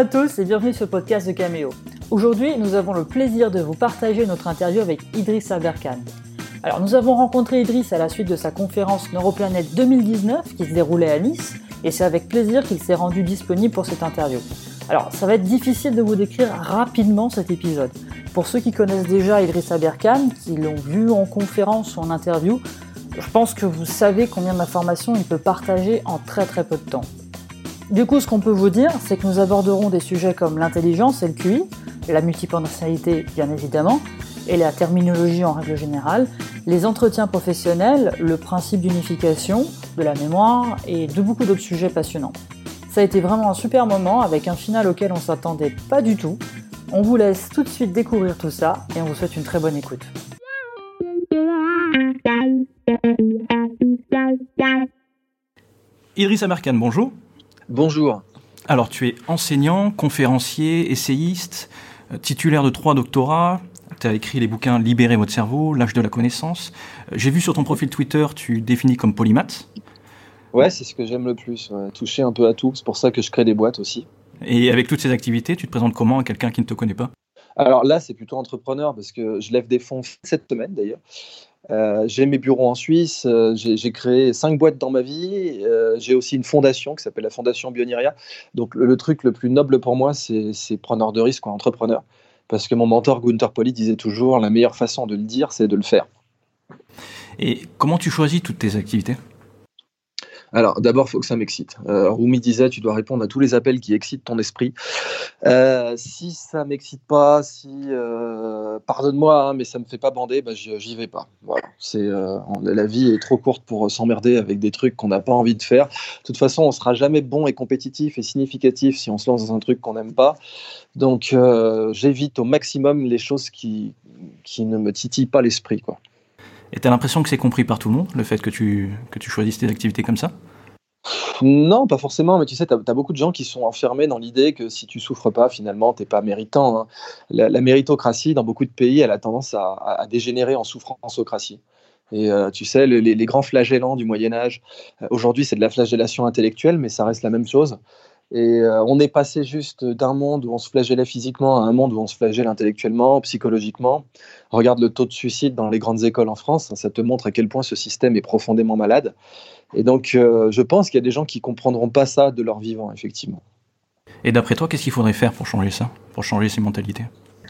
À tous et bienvenue sur le podcast de Cameo. Aujourd'hui, nous avons le plaisir de vous partager notre interview avec Idriss Aberkan. Alors, nous avons rencontré Idriss à la suite de sa conférence Neuroplanète 2019 qui se déroulait à Nice et c'est avec plaisir qu'il s'est rendu disponible pour cette interview. Alors, ça va être difficile de vous décrire rapidement cet épisode. Pour ceux qui connaissent déjà Idriss Aberkan, qui l'ont vu en conférence ou en interview, je pense que vous savez combien d'informations il peut partager en très très peu de temps. Du coup, ce qu'on peut vous dire, c'est que nous aborderons des sujets comme l'intelligence et le QI, la multipotentialité bien évidemment, et la terminologie en règle générale, les entretiens professionnels, le principe d'unification, de la mémoire et de beaucoup d'autres sujets passionnants. Ça a été vraiment un super moment avec un final auquel on s'attendait pas du tout. On vous laisse tout de suite découvrir tout ça et on vous souhaite une très bonne écoute. Idriss Amerkan, bonjour. Bonjour. Alors, tu es enseignant, conférencier, essayiste, euh, titulaire de trois doctorats. Tu as écrit les bouquins Libérer votre cerveau, L'âge de la connaissance. Euh, j'ai vu sur ton profil Twitter, tu définis comme polymath. Ouais, c'est ce que j'aime le plus, toucher un peu à tout. C'est pour ça que je crée des boîtes aussi. Et avec toutes ces activités, tu te présentes comment à quelqu'un qui ne te connaît pas? Alors là, c'est plutôt entrepreneur parce que je lève des fonds cette semaine d'ailleurs. Euh, j'ai mes bureaux en Suisse, euh, j'ai créé cinq boîtes dans ma vie, euh, j'ai aussi une fondation qui s'appelle la Fondation Bioniria. Donc le, truc le plus noble pour moi, c'est preneur de risque, entrepreneur. Parce que mon mentor Gunther Poli disait toujours, la meilleure façon de le dire, c'est de le faire. Et comment tu choisis toutes tes activités? Alors, d'abord, il faut que ça m'excite. Euh, Rumi disait, tu dois répondre à tous les appels qui excitent ton esprit. Euh, si ça m'excite pas, si, euh, pardonne-moi, hein, mais ça me fait pas bander, bah, j'y vais pas. Voilà. C'est, la vie est trop courte pour s'emmerder avec des trucs qu'on n'a pas envie de faire. De toute façon, on sera jamais bon et compétitif et significatif si on se lance dans un truc qu'on n'aime pas. Donc, j'évite au maximum les choses qui, qui ne me titillent pas l'esprit, quoi. Et tu as l'impression que c'est compris par tout le monde, le fait que tu, que tu choisisses tes activités comme ça? Non, pas forcément, mais tu sais, tu as, beaucoup de gens qui sont enfermés dans l'idée que si tu souffres pas, finalement, tu n'es pas méritant. Hein. La, méritocratie, dans beaucoup de pays, elle a tendance à, dégénérer en souffrancocratie. Et euh, tu sais, les, les, grands flagellants du Moyen Âge, euh, aujourd'hui c'est de la flagellation intellectuelle, mais ça reste la même chose. Et euh, on est passé juste d'un monde où on se flagellait physiquement à un monde où on se flagelle intellectuellement, psychologiquement. Regarde le taux de suicide dans les grandes écoles en France, ça te montre à quel point ce système est profondément malade. Et donc, euh, je pense qu'il y a des gens qui comprendront pas ça de leur vivant, effectivement. Et d'après toi, qu'est-ce qu'il faudrait faire pour changer ça, pour changer ces mentalités?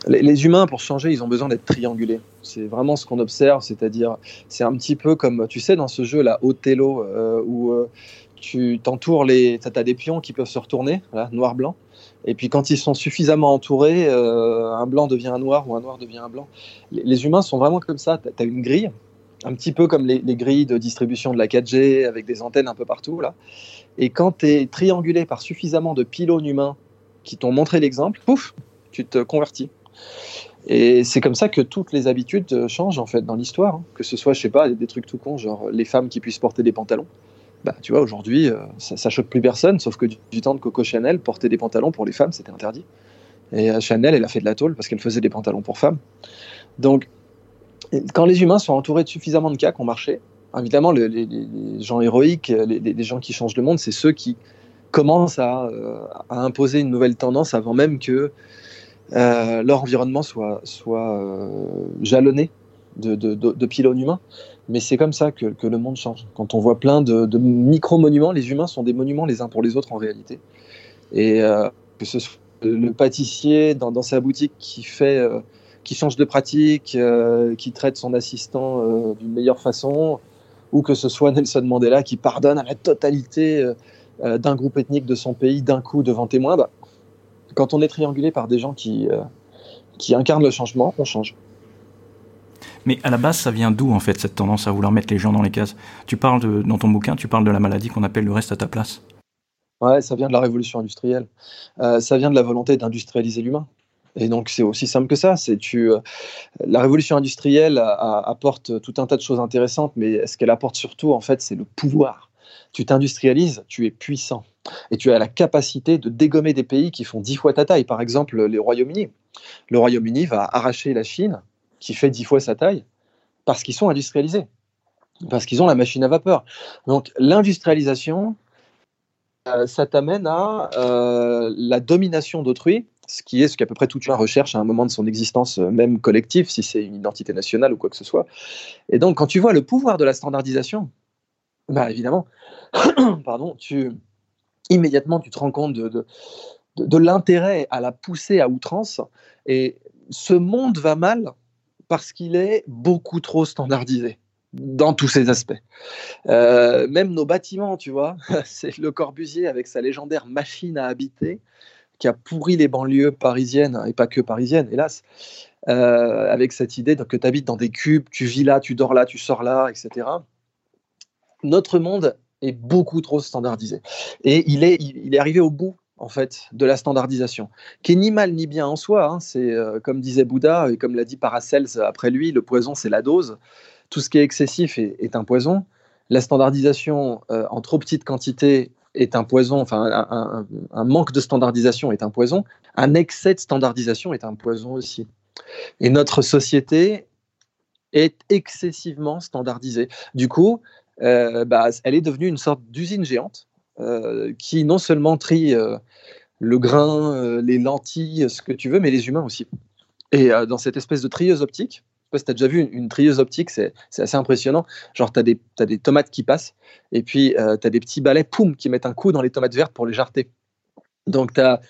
Les, humains, pour changer, ils ont besoin d'être triangulés. C'est vraiment ce qu'on observe, c'est-à-dire, c'est un petit peu comme, tu sais, dans ce jeu, là, Othello, euh, où tu t'entoures les. Tu as des pions qui peuvent se retourner, noir-blanc. Et puis quand ils sont suffisamment entourés, euh, un blanc devient un noir ou un noir devient un blanc. Les, humains sont vraiment comme ça. Tu as une grille, un petit peu comme les, grilles de distribution de la 4G avec des antennes un peu partout. là. Et quand tu es triangulé par suffisamment de pylônes humains qui t'ont montré l'exemple, pouf, tu te convertis. Et c'est comme ça que toutes les habitudes changent en fait dans l'histoire. Hein. Que ce soit, je sais pas, des trucs tout cons, genre les femmes qui puissent porter des pantalons bah, tu vois, aujourd'hui, euh, ça, ça, choque plus personne, sauf que du, temps de Coco Chanel, porter des pantalons pour les femmes, c'était interdit. Et euh, Chanel, elle a fait de la tôle parce qu'elle faisait des pantalons pour femmes. Donc, quand les humains sont entourés de suffisamment de cas qui ont marché, évidemment, les, gens héroïques, les, gens qui changent le monde, c'est ceux qui commencent à, euh, imposer une nouvelle tendance avant même que leur environnement soit, soit jalonné de, pylônes humains. Mais c'est comme ça que, le monde change. Quand on voit plein de, micro-monuments, les humains sont des monuments les uns pour les autres en réalité. Et euh, que ce soit le pâtissier dans, sa boutique qui fait, euh, change de pratique, euh, qui traite son assistant d'une meilleure façon, ou que ce soit Nelson Mandela qui pardonne à la totalité d'un groupe ethnique de son pays d'un coup devant témoin, bah, quand on est triangulé par des gens qui, qui incarnent le changement, on change. Mais à la base, ça vient d'où en fait cette tendance à vouloir mettre les gens dans les cases? Tu parles dans ton bouquin, tu parles de la maladie qu'on appelle le reste à ta place. Ouais, ça vient de la révolution industrielle. Euh, ça vient de la volonté d'industrialiser l'humain. Et donc c'est aussi simple que ça. C'est tu, euh, la révolution industrielle apporte tout un tas de choses intéressantes, mais ce qu'elle apporte surtout en fait, c'est le pouvoir. Tu t'industrialises, tu es puissant et tu as la capacité de dégommer des pays qui font dix fois ta taille. Par exemple, le Royaume-Uni. Le Royaume-Uni va arracher la Chine qui fait dix fois sa taille, parce qu'ils sont industrialisés, parce qu'ils ont la machine à vapeur. Donc l'industrialisation, ça t'amène à la domination d'autrui, ce qui est ce qu'à peu près tout humain recherche à un moment de son existence, même collective, si c'est une identité nationale ou quoi que ce soit. Et donc, quand tu vois le pouvoir de la standardisation, bah évidemment, pardon, tu immédiatement tu te rends compte de, de l'intérêt à la pousser à outrance. Et ce monde va mal parce qu'il est beaucoup trop standardisé dans tous ses aspects. Euh, même nos bâtiments, tu vois, c'est le Corbusier avec sa légendaire machine à habiter qui a pourri les banlieues parisiennes, et pas que parisiennes, hélas, euh, avec cette idée que tu habites dans des cubes, tu vis là, tu dors là, tu sors là, etc. Notre monde est beaucoup trop standardisé. Et il est, il est arrivé au bout en fait de la standardisation, qui est ni mal ni bien en soi. Hein. C'est euh, comme disait Bouddha et comme l'a dit Paracels après lui, le poison c'est la dose tout ce qui est excessif est, un poison. La standardisation euh, en trop petite quantité est un poison, enfin un, manque de standardisation est un poison, un excès de standardisation est un poison aussi. Et notre société est excessivement standardisée. Du coup, euh, bah, elle est devenue une sorte d'usine géante qui non seulement trie le grain, les lentilles, ce que tu veux, mais les humains aussi. Et dans cette espèce de trieuse optique, sais pas si tu as déjà vu une, trieuse optique, c'est assez impressionnant. Genre, tu as, des tomates qui passent, et puis euh, tu as des petits balais, poum, qui mettent un coup dans les tomates vertes pour les jarter. Donc, tu as,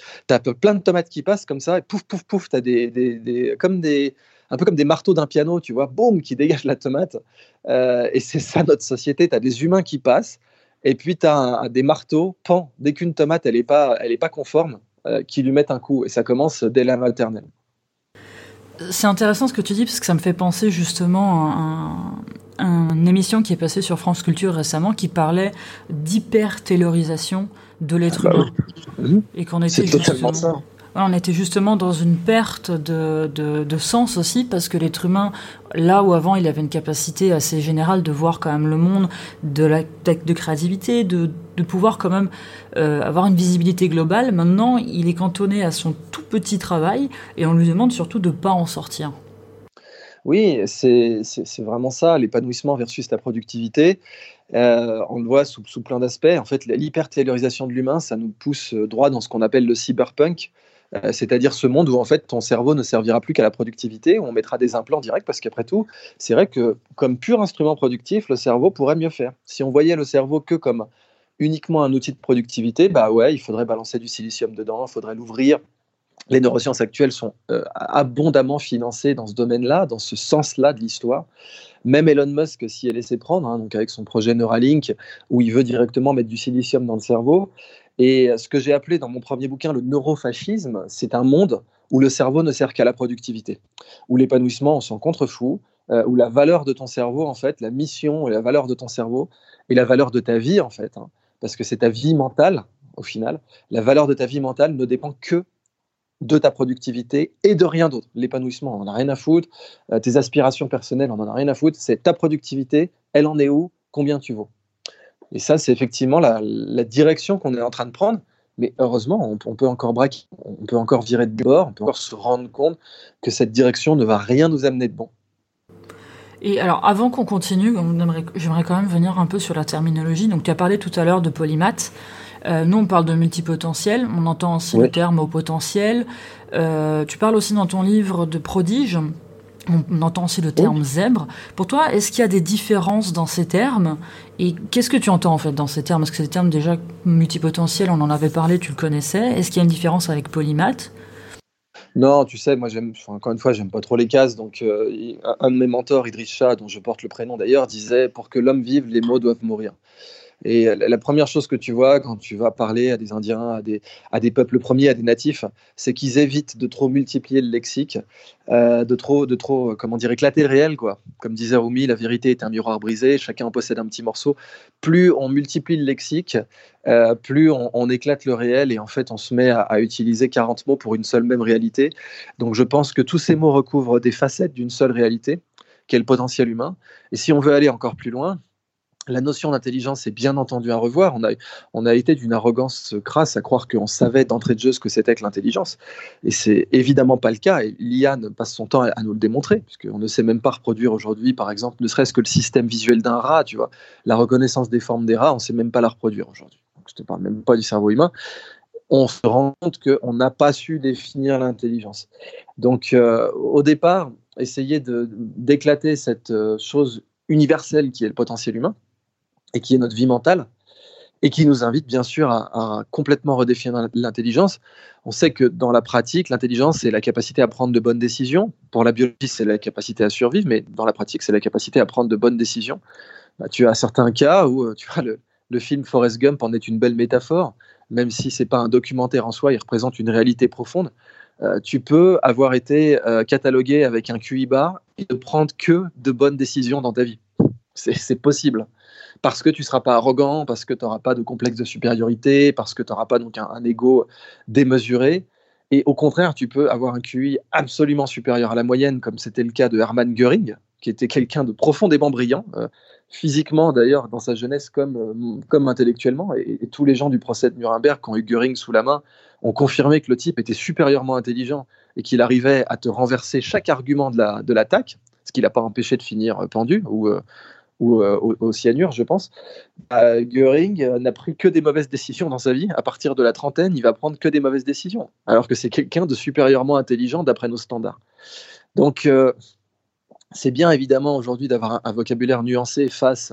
plein de tomates qui passent comme ça, et pouf, pouf, pouf, tu as des, des, comme des, un peu comme des marteaux d'un piano, tu vois, boum, qui dégagent la tomate. Euh, et c'est ça notre société. Tu as des humains qui passent, et puis tu as des marteaux, pan, dès qu'une tomate, elle n'est pas, elle est pas conforme, euh, qui lui mettent un coup. Et ça commence dès la maternelle. C'est intéressant ce que tu dis parce que ça me fait penser justement à, une émission qui est passée sur France Culture récemment qui parlait d'hyper-taylorisation de l'être ah bah humain. Et qu'on était justement... ça on était justement dans une perte de, de, sens aussi, parce que l'être humain, là où avant il avait une capacité assez générale de voir quand même le monde, de, la, de créativité, de, de pouvoir quand même euh, avoir une visibilité globale, maintenant il est cantonné à son tout petit travail et on lui demande surtout de ne pas en sortir. Oui, c'est vraiment ça, l'épanouissement versus la productivité. Euh, on le voit sous, sous plein d'aspects. En fait, l'hyper-taylorisation de l'humain, ça nous pousse droit dans ce qu'on appelle le cyberpunk, euh, c'est-à-dire ce monde où en fait ton cerveau ne servira plus qu'à la productivité, où on mettra des implants directs, parce qu'après tout, c'est vrai que comme pur instrument productif, le cerveau pourrait mieux faire. Si on voyait le cerveau que comme uniquement un outil de productivité, bah ouais, il faudrait balancer du silicium dedans, il faudrait l'ouvrir. Les neurosciences actuelles sont euh, abondamment financées dans ce domaine-là, dans ce sens-là de l'histoire. Même Elon Musk s'y est laissé prendre, hein, donc avec son projet Neuralink, où il veut directement mettre du silicium dans le cerveau. Et ce que j'ai appelé dans mon premier bouquin le neurofascisme, c'est un monde où le cerveau ne sert qu'à la productivité, où l'épanouissement, on s'en contrefou, euh, où la valeur de ton cerveau, en fait, la mission et la valeur de ton cerveau et la valeur de ta vie, en fait, hein, parce que c'est ta vie mentale, au final, la valeur de ta vie mentale ne dépend que de ta productivité et de rien d'autre. L'épanouissement, on n'en a rien à foutre. Euh, tes aspirations personnelles, on n'en a rien à foutre. C'est ta productivité, elle en est où, combien tu vaux. Et ça, c'est effectivement la, direction qu'on est en train de prendre. Mais heureusement, on, peut encore braquer, on peut encore virer de bord, on peut encore se rendre compte que cette direction ne va rien nous amener de bon. Et alors, avant qu'on continue, j'aimerais quand même venir un peu sur la terminologie. Donc, tu as parlé tout à l'heure de polymath. Euh, nous, on parle de multipotentiel. On entend aussi le terme au potentiel. Euh, tu parles aussi dans ton livre de prodige. On entend aussi le terme zèbre. Pour toi, est-ce qu'il y a des différences dans ces termes Et qu'est-ce que tu entends en fait dans ces termes? Est-ce que des termes déjà multipotentiels, on en avait parlé, tu le connaissais. Est-ce qu'il y a une différence avec polymath? Non, tu sais, moi, j'aime, encore une fois, j'aime pas trop les cases. Donc, euh, un de mes mentors, Idriss Shah, dont je porte le prénom d'ailleurs, disait Pour que l'homme vive, les mots doivent mourir. Et la première chose que tu vois quand tu vas parler à des Indiens, à des, à des peuples premiers, à des natifs, c'est qu'ils évitent de trop multiplier le lexique, euh, de trop, de trop, comment dire, éclater le réel, quoi. Comme disait Rumi, la vérité est un miroir brisé, chacun en possède un petit morceau. Plus on multiplie le lexique, euh, plus on, éclate le réel et en fait on se met à, à, utiliser 40 mots pour une seule même réalité. Donc je pense que tous ces mots recouvrent des facettes d'une seule réalité, qui est le potentiel humain. Et si on veut aller encore plus loin, la notion d'intelligence est bien entendu à revoir. On a, été d'une arrogance crasse à croire qu'on savait d'entrée de jeu ce que c'était que l'intelligence. Et c'est évidemment pas le cas. Et l'IA passe son temps à, nous le démontrer, puisqu'on ne sait même pas reproduire aujourd'hui, par exemple, ne serait-ce que le système visuel d'un rat, tu vois. La reconnaissance des formes des rats, on ne sait même pas la reproduire aujourd'hui. je ne te parle même pas du cerveau humain, on se rend compte qu'on n'a pas su définir l'intelligence. Donc, euh, au départ, essayer d'éclater cette euh, chose universelle qui est le potentiel humain et qui est notre vie mentale, et qui nous invite bien sûr à, complètement redéfinir l'intelligence. On sait que dans la pratique, l'intelligence, c'est la capacité à prendre de bonnes décisions. Pour la biologie, c'est la capacité à survivre, mais dans la pratique, c'est la capacité à prendre de bonnes décisions. Bah, tu as certains cas où, euh, tu vois, le, film Forrest Gump en est une belle métaphore même si c'est pas un documentaire en soi, il représente une réalité profonde. Euh, tu peux avoir été euh, catalogué avec un QI bas et ne prendre que de bonnes décisions dans ta vie. C'est possible. Parce que tu ne seras pas arrogant, parce que tu n'auras pas de complexe de supériorité, parce que tu n'auras pas donc un, ego démesuré. Et au contraire, tu peux avoir un QI absolument supérieur à la moyenne, comme c'était le cas de Hermann Göring, qui était quelqu'un de profondément brillant. Euh, physiquement d'ailleurs dans sa jeunesse comme, euh, intellectuellement. Et, tous les gens du procès de Nuremberg qui ont eu Göring sous la main ont confirmé que le type était supérieurement intelligent et qu'il arrivait à te renverser chaque argument de l'attaque, ce qui l'a pas empêché de finir euh, pendu ou au, cyanure, je pense. Bah, Göring n'a pris que des mauvaises décisions dans sa vie. À partir de la trentaine, il va prendre que des mauvaises décisions, alors que c'est quelqu'un de supérieurement intelligent d'après nos standards. Donc, c'est bien évidemment aujourd'hui d'avoir un, vocabulaire nuancé face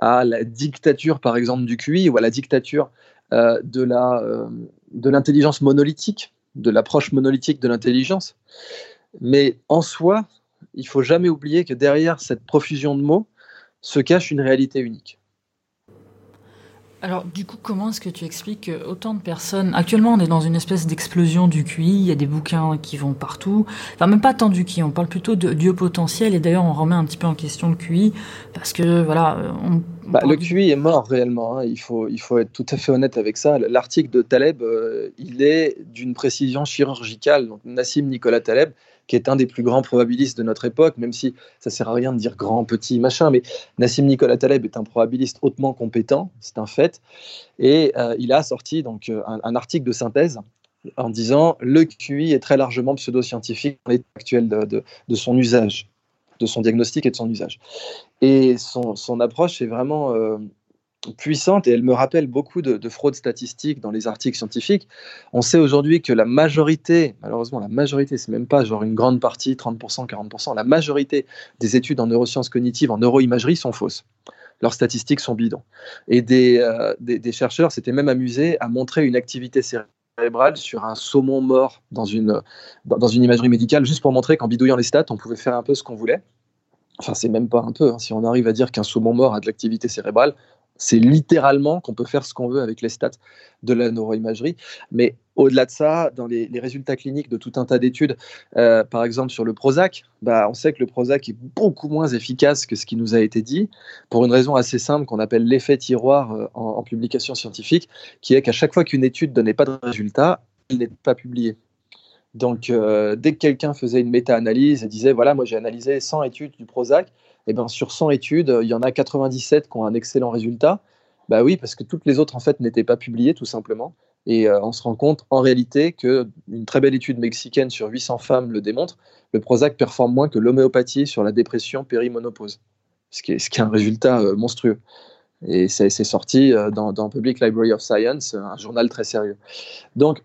à la dictature, par exemple, du QI ou à la dictature euh, euh, de l'intelligence monolithique, de l'approche monolithique de l'intelligence. Mais en soi, il faut jamais oublier que derrière cette profusion de mots se cache une réalité unique. Alors, du coup, comment est-ce que tu expliques que autant de personnes. Actuellement, on est dans une espèce d'explosion du QI, il y a des bouquins qui vont partout. Enfin, même pas tant du QI, on parle plutôt de, du potentiel, et d'ailleurs, on remet un petit peu en question le QI, parce que, voilà. On, bah, le QI est mort réellement, hein. il, faut, il faut être tout à fait honnête avec ça. L'article de Taleb, euh, il est d'une précision chirurgicale. Donc, Nassim Nicolas Taleb, qui est un des plus grands probabilistes de notre époque, même si ça sert à rien de dire grand, petit, machin, mais Nassim Nicolas Taleb est un probabiliste hautement compétent, c'est un fait, et euh, il a sorti donc euh, un, article de synthèse en disant le QI est très largement pseudo-scientifique dans l'état actuel de, son usage, de son diagnostic et de son usage. Et son, approche est vraiment euh, puissante et elle me rappelle beaucoup de, fraudes statistiques dans les articles scientifiques. On sait aujourd'hui que la majorité, malheureusement la majorité, c'est même pas genre une grande partie, 30%, 40%, la majorité des études en neurosciences cognitives, en neuroimagerie sont fausses. Leurs statistiques sont bidons. Et des, euh, chercheurs s'étaient même amusés à montrer une activité cérébrale sur un saumon mort dans une, dans une imagerie médicale, juste pour montrer qu'en bidouillant les stats, on pouvait faire un peu ce qu'on voulait. Enfin, c'est même pas un peu. Hein. Si on arrive à dire qu'un saumon mort a de l'activité cérébrale, c'est littéralement qu'on peut faire ce qu'on veut avec les stats de la neuroimagerie. Mais au-delà de ça, dans les, résultats cliniques de tout un tas d'études, euh, par exemple sur le Prozac, bah, on sait que le Prozac est beaucoup moins efficace que ce qui nous a été dit, pour une raison assez simple qu'on appelle l'effet tiroir euh, en, publication scientifique, qui est qu'à chaque fois qu'une étude donnait pas de résultat, elle n'est pas publiée. Donc, euh, dès que quelqu'un faisait une méta-analyse et disait, voilà, moi j'ai analysé 100 études du Prozac, eh ben, sur 100 études, il y en a 97 qui ont un excellent résultat. Bah oui, parce que toutes les autres, en fait, n'étaient pas publiées, tout simplement. Et euh, on se rend compte, en réalité, qu'une très belle étude mexicaine sur 800 femmes le démontre, le Prozac performe moins que l'homéopathie sur la dépression périmonopause, ce qui est, ce qui est un résultat euh, monstrueux. Et c'est sorti euh, dans, dans, Public Library of Science, un journal très sérieux. Donc,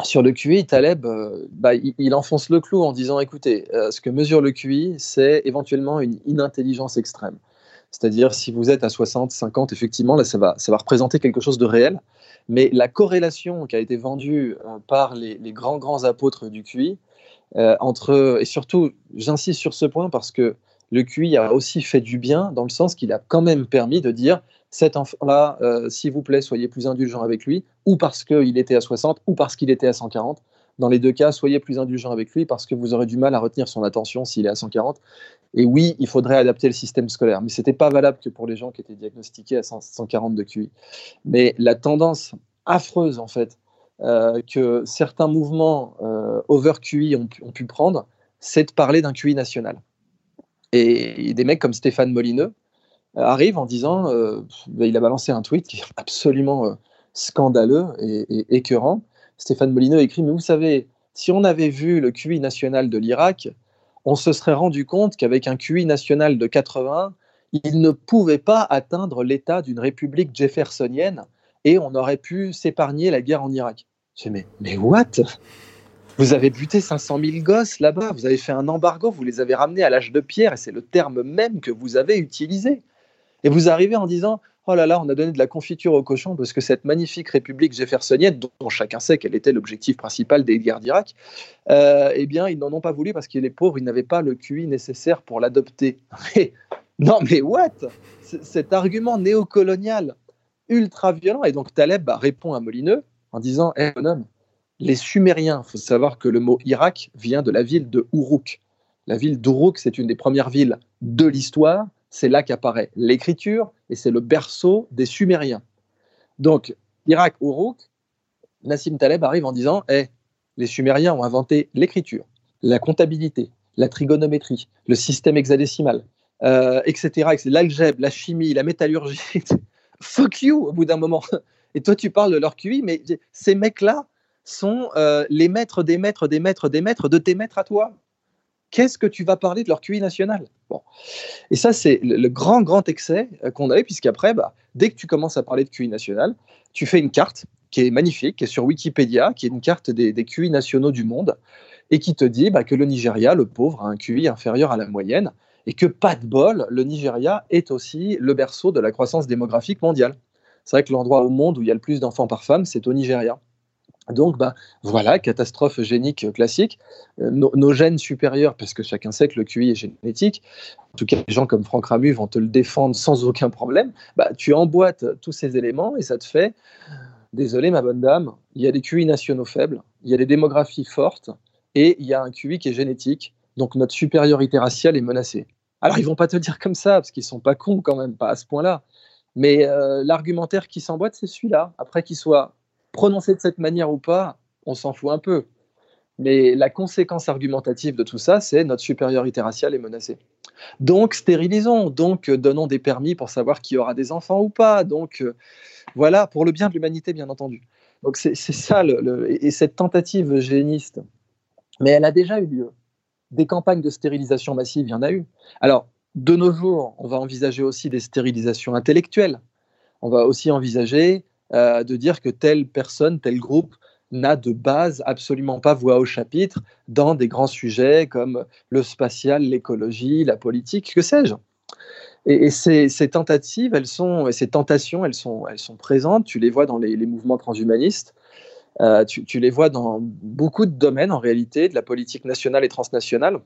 sur le QI, Taleb, euh, bah, il, enfonce le clou en disant écoutez, euh, ce que mesure le QI, c'est éventuellement une inintelligence extrême. C'est-à-dire, si vous êtes à 60, 50, effectivement, là, ça va, ça va représenter quelque chose de réel. Mais la corrélation qui a été vendue euh, par les, les, grands, grands apôtres du QI, entre, et surtout, j'insiste sur ce point parce que le QI a aussi fait du bien dans le sens qu'il a quand même permis de dire cet enfant-là, euh, s'il vous plaît, soyez plus indulgent avec lui, ou parce qu'il était à 60, ou parce qu'il était à 140. Dans les deux cas, soyez plus indulgent avec lui parce que vous aurez du mal à retenir son attention s'il est à 140. Et oui, il faudrait adapter le système scolaire, mais ce n'était pas valable que pour les gens qui étaient diagnostiqués à 140 de QI. Mais la tendance affreuse, en fait, euh, que certains mouvements euh, over QI ont, ont pu prendre, c'est de parler d'un QI national. Et des mecs comme Stéphane Molineux, arrive en disant euh, bah, il a balancé un tweet qui est absolument euh, scandaleux et, écœurant. Stéphane Molineux écrit Mais vous savez, si on avait vu le QI national de l'Irak, on se serait rendu compte qu'avec un QI national de 80, il ne pouvait pas atteindre l'état d'une république jeffersonienne et on aurait pu s'épargner la guerre en Irak. Je dis, mais what? Vous avez buté 500 000 gosses là-bas, vous avez fait un embargo, vous les avez ramenés à l'âge de pierre, et c'est le terme même que vous avez utilisé. Et vous arrivez en disant, oh là là, on a donné de la confiture au cochon parce que cette magnifique république jeffersonienne, dont chacun sait quel était l'objectif principal des guerres d'Irak, euh, eh bien, ils n'en ont pas voulu parce que les pauvres, ils n'avaient pas le QI nécessaire pour l'adopter. non, mais what? Cet argument néocolonial ultra violent. Et donc Taleb bah, répond à Molineux en disant hey, bonhomme, les Sumériens, il faut savoir que le mot Irak vient de la ville de Uruk. La ville d'Uruk, c'est une des premières villes de l'histoire. C'est là qu'apparaît l'écriture et c'est le berceau des Sumériens. Donc, Irak, Uruk, Nassim Taleb arrive en disant hey, les Sumériens ont inventé l'écriture, la comptabilité, la trigonométrie, le système hexadécimal, euh, etc., etc. l'algèbre, la chimie, la métallurgie. fuck you au bout d'un moment. Et toi, tu parles de leur QI, mais ces mecs-là sont euh, les maîtres des maîtres des maîtres des maîtres de tes maîtres à toi. Qu'est-ce que tu vas parler de leur QI national? Bon. Et ça, c'est le, grand, grand excès euh, qu'on avait, puisqu'après, bah, dès que tu commences à parler de QI national, tu fais une carte qui est magnifique, qui est sur Wikipédia, qui est une carte des, QI nationaux du monde, et qui te dit bah, que le Nigeria, le pauvre, a un QI inférieur à la moyenne, et que pas de bol, le Nigeria est aussi le berceau de la croissance démographique mondiale. C'est vrai que l'endroit au monde où il y a le plus d'enfants par femme, c'est au Nigeria. Donc, bah, voilà, catastrophe génique classique. Euh, nos, gènes supérieurs, parce que chacun sait que le QI est génétique, en tout cas, les gens comme Franck Ramu vont te le défendre sans aucun problème. Bah, tu emboîtes tous ces éléments et ça te fait, désolé ma bonne dame, il y a des QI nationaux faibles, il y a des démographies fortes et il y a un QI qui est génétique. Donc notre supériorité raciale est menacée. Alors ils vont pas te dire comme ça, parce qu'ils sont pas cons quand même, pas à ce point-là. Mais euh, l'argumentaire qui s'emboîte, c'est celui-là. Après qu'il soit prononcé de cette manière ou pas, on s'en fout un peu. Mais la conséquence argumentative de tout ça, c'est notre supériorité raciale est menacée. Donc stérilisons, donc donnons des permis pour savoir qui aura des enfants ou pas. Donc euh, voilà, pour le bien de l'humanité, bien entendu. Donc c'est ça, et cette tentative géniste, mais elle a déjà eu lieu des campagnes de stérilisation massive, il y en a eu. Alors, de nos jours, on va envisager aussi des stérilisations intellectuelles. On va aussi envisager euh, de dire que telle personne, tel groupe n'a de base absolument pas voix au chapitre dans des grands sujets comme le spatial, l'écologie, la politique, que sais-je. Et, ces, tentatives, elles sont, ces tentations, elles sont, elles sont présentes. Tu les vois dans les mouvements transhumanistes. Euh, tu, les vois dans beaucoup de domaines en réalité, de la politique nationale et transnationale.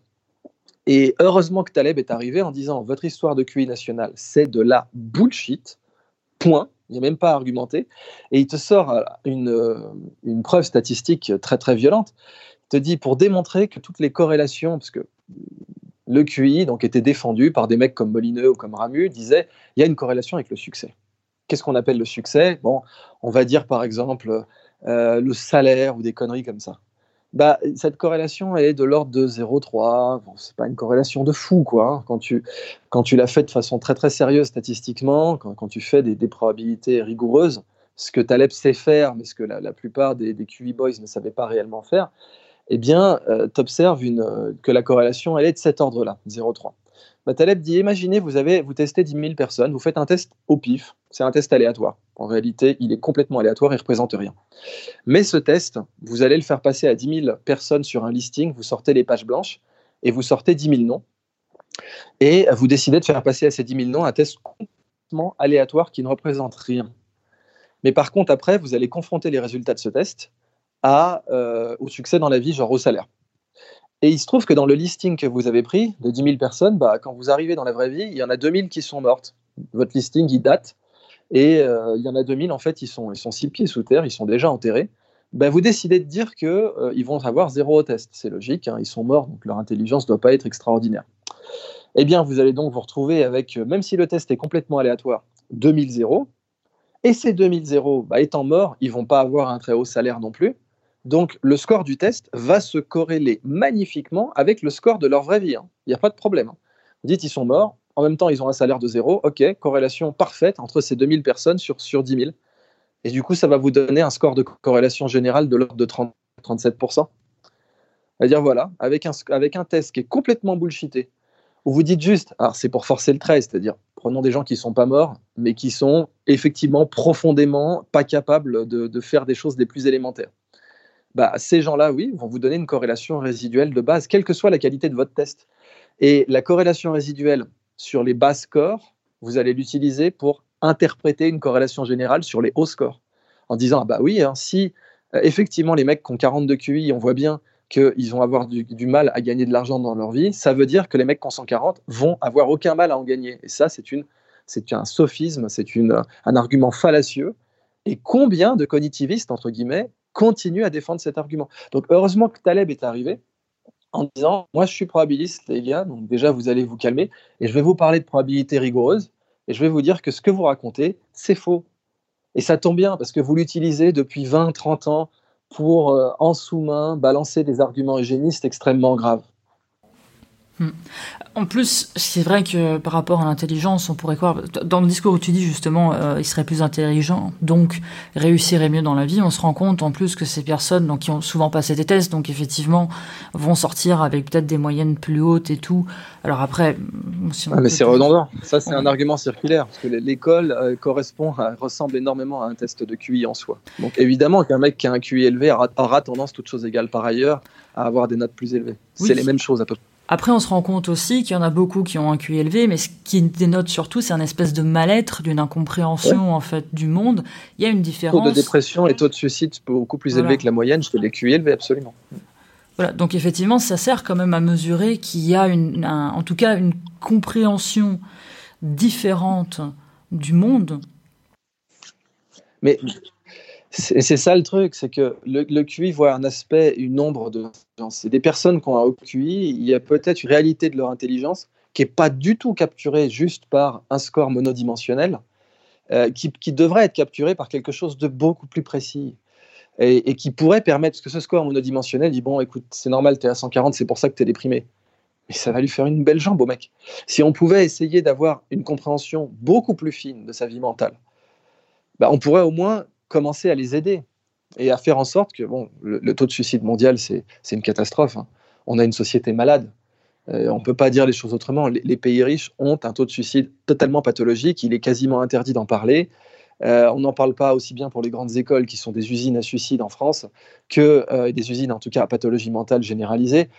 Et heureusement que Taleb est arrivé en disant votre histoire de QI national, c'est de la bullshit, point. Il n'y a même pas à argumenter. Et il te sort euh, une, euh, une, preuve statistique très très violente. Il te dit pour démontrer que toutes les corrélations, parce que le QI donc était défendu par des mecs comme Molineux ou comme Ramu, disait il y a une corrélation avec le succès. Qu'est-ce qu'on appelle le succès? Bon, on va dire par exemple euh, le salaire ou des conneries comme ça. Bah, cette corrélation est de l'ordre de 0,3. Bon, c'est pas une corrélation de fou, quoi. Hein. Quand tu, quand tu l'as fait de façon très très sérieuse statistiquement, quand, tu fais des, probabilités rigoureuses, ce que Taleb sait faire, mais ce que la, la plupart des, des, QE boys ne savaient pas réellement faire, eh bien, euh, tu observes une, que la corrélation, elle est de cet ordre-là, 0,3. Bah, Taleb dit imaginez, vous, testez 10 000 personnes, vous faites un test au pif, c'est un test aléatoire. En réalité, il est complètement aléatoire, il ne représente rien. Mais ce test, vous allez le faire passer à 10 000 personnes sur un listing, vous sortez les pages blanches et vous sortez 10 000 noms. Et vous décidez de faire passer à ces 10 000 noms un test complètement aléatoire qui ne représente rien. Mais par contre, après, vous allez confronter les résultats de ce test euh, au succès dans la vie, genre au salaire. Et il se trouve que dans le listing que vous avez pris de 10 000 personnes, bah, quand vous arrivez dans la vraie vie, il y en a 2 000 qui sont mortes. Votre listing, il date. Et euh, il y en a 2 000, en fait, ils sont, six pieds sous terre, ils sont déjà enterrés. Bah, vous décidez de dire qu'ils euh, vont avoir zéro test. C'est logique, hein, ils sont morts, donc leur intelligence ne doit pas être extraordinaire. Eh bien, vous allez donc vous retrouver avec, euh, même si le test est complètement aléatoire, 2000 zéros. Et ces 2000 zéros, bah, étant morts, ils vont pas avoir un très haut salaire non plus. Donc, le score du test va se corréler magnifiquement avec le score de leur vraie vie. Hein. Il n'y a pas de problème. Hein. Vous dites, ils sont morts. En même temps, ils ont un salaire de zéro. OK, corrélation parfaite entre ces 2000 personnes sur, sur 10 000. Et du coup, ça va vous donner un score de corrélation générale de l'ordre de 30, 37%. C'est-à-dire, voilà, avec un, test qui est complètement bullshité, où vous dites juste, alors c'est pour forcer le trait, c'est-à-dire Prenons des gens qui ne sont pas morts, mais qui sont effectivement profondément pas capables de, faire des choses des plus élémentaires. Bah, ces gens-là, oui, vont vous donner une corrélation résiduelle de base, quelle que soit la qualité de votre test. Et la corrélation résiduelle sur les bas scores, vous allez l'utiliser pour interpréter une corrélation générale sur les hauts scores. En disant, ah bah oui, hein, si euh, effectivement les mecs qui ont 42 QI, on voit bien qu'ils vont avoir du, mal à gagner de l'argent dans leur vie, ça veut dire que les mecs qui ont 140 vont avoir aucun mal à en gagner. Et ça, c'est une, c'est un sophisme, c'est un argument fallacieux. Et combien de cognitivistes, entre guillemets, continuent à défendre cet argument Donc, heureusement que Taleb est arrivé en disant Moi, je suis probabiliste, les gars, donc déjà, vous allez vous calmer, et je vais vous parler de probabilité rigoureuse, et je vais vous dire que ce que vous racontez, c'est faux. Et ça tombe bien, parce que vous l'utilisez depuis 20, 30 ans pour, euh, en sous-main, balancer des arguments eugénistes extrêmement graves. Hmm. En plus, c'est vrai que par rapport à l'intelligence, on pourrait croire, dans le discours où tu dis justement, euh, il serait plus intelligent, donc réussirait mieux dans la vie, on se rend compte en plus que ces personnes donc, qui ont souvent passé des tests, donc effectivement, vont sortir avec peut-être des moyennes plus hautes et tout. Alors après... ah, mais c'est redondant, ça c'est un argument circulaire, parce que l'école euh, correspond, ressemble énormément à un test de QI en soi. Donc évidemment qu'un mec qui a un QI élevé aura, tendance, toutes choses égales par ailleurs, à avoir des notes plus élevées. C'est les mêmes choses à peu près. Après, on se rend compte aussi qu'il y en a beaucoup qui ont un QI élevé, mais ce qui dénote surtout, c'est un espèce de mal-être, d'une incompréhension en fait du monde. Il y a une différence. Taux de dépression et taux de suicide beaucoup plus élevés que la moyenne chez les QI élevés, absolument. Voilà, donc effectivement, ça sert quand même à mesurer qu'il y a une, en tout cas une compréhension différente du monde. Mais c'est ça le truc, c'est que le, QI voit un aspect, une ombre de C'est des personnes qui ont un QI, il y a peut-être une réalité de leur intelligence qui n'est pas du tout capturée juste par un score monodimensionnel, euh, qui, devrait être capturée par quelque chose de beaucoup plus précis. Et, qui pourrait permettre, que ce score monodimensionnel dit bon, écoute, c'est normal, tu es à 140, c'est pour ça que tu es déprimé. Mais ça va lui faire une belle jambe au mec. Si on pouvait essayer d'avoir une compréhension beaucoup plus fine de sa vie mentale, bah, on pourrait au moins commencer à les aider et à faire en sorte que bon, le, taux de suicide mondial, c'est une catastrophe. Hein. On a une société malade. Euh, on ne peut pas dire les choses autrement. Les, pays riches ont un taux de suicide totalement pathologique. Il est quasiment interdit d'en parler. Euh, on n'en parle pas aussi bien pour les grandes écoles qui sont des usines à suicide en France que euh, des usines, en tout cas, à pathologie mentale généralisée,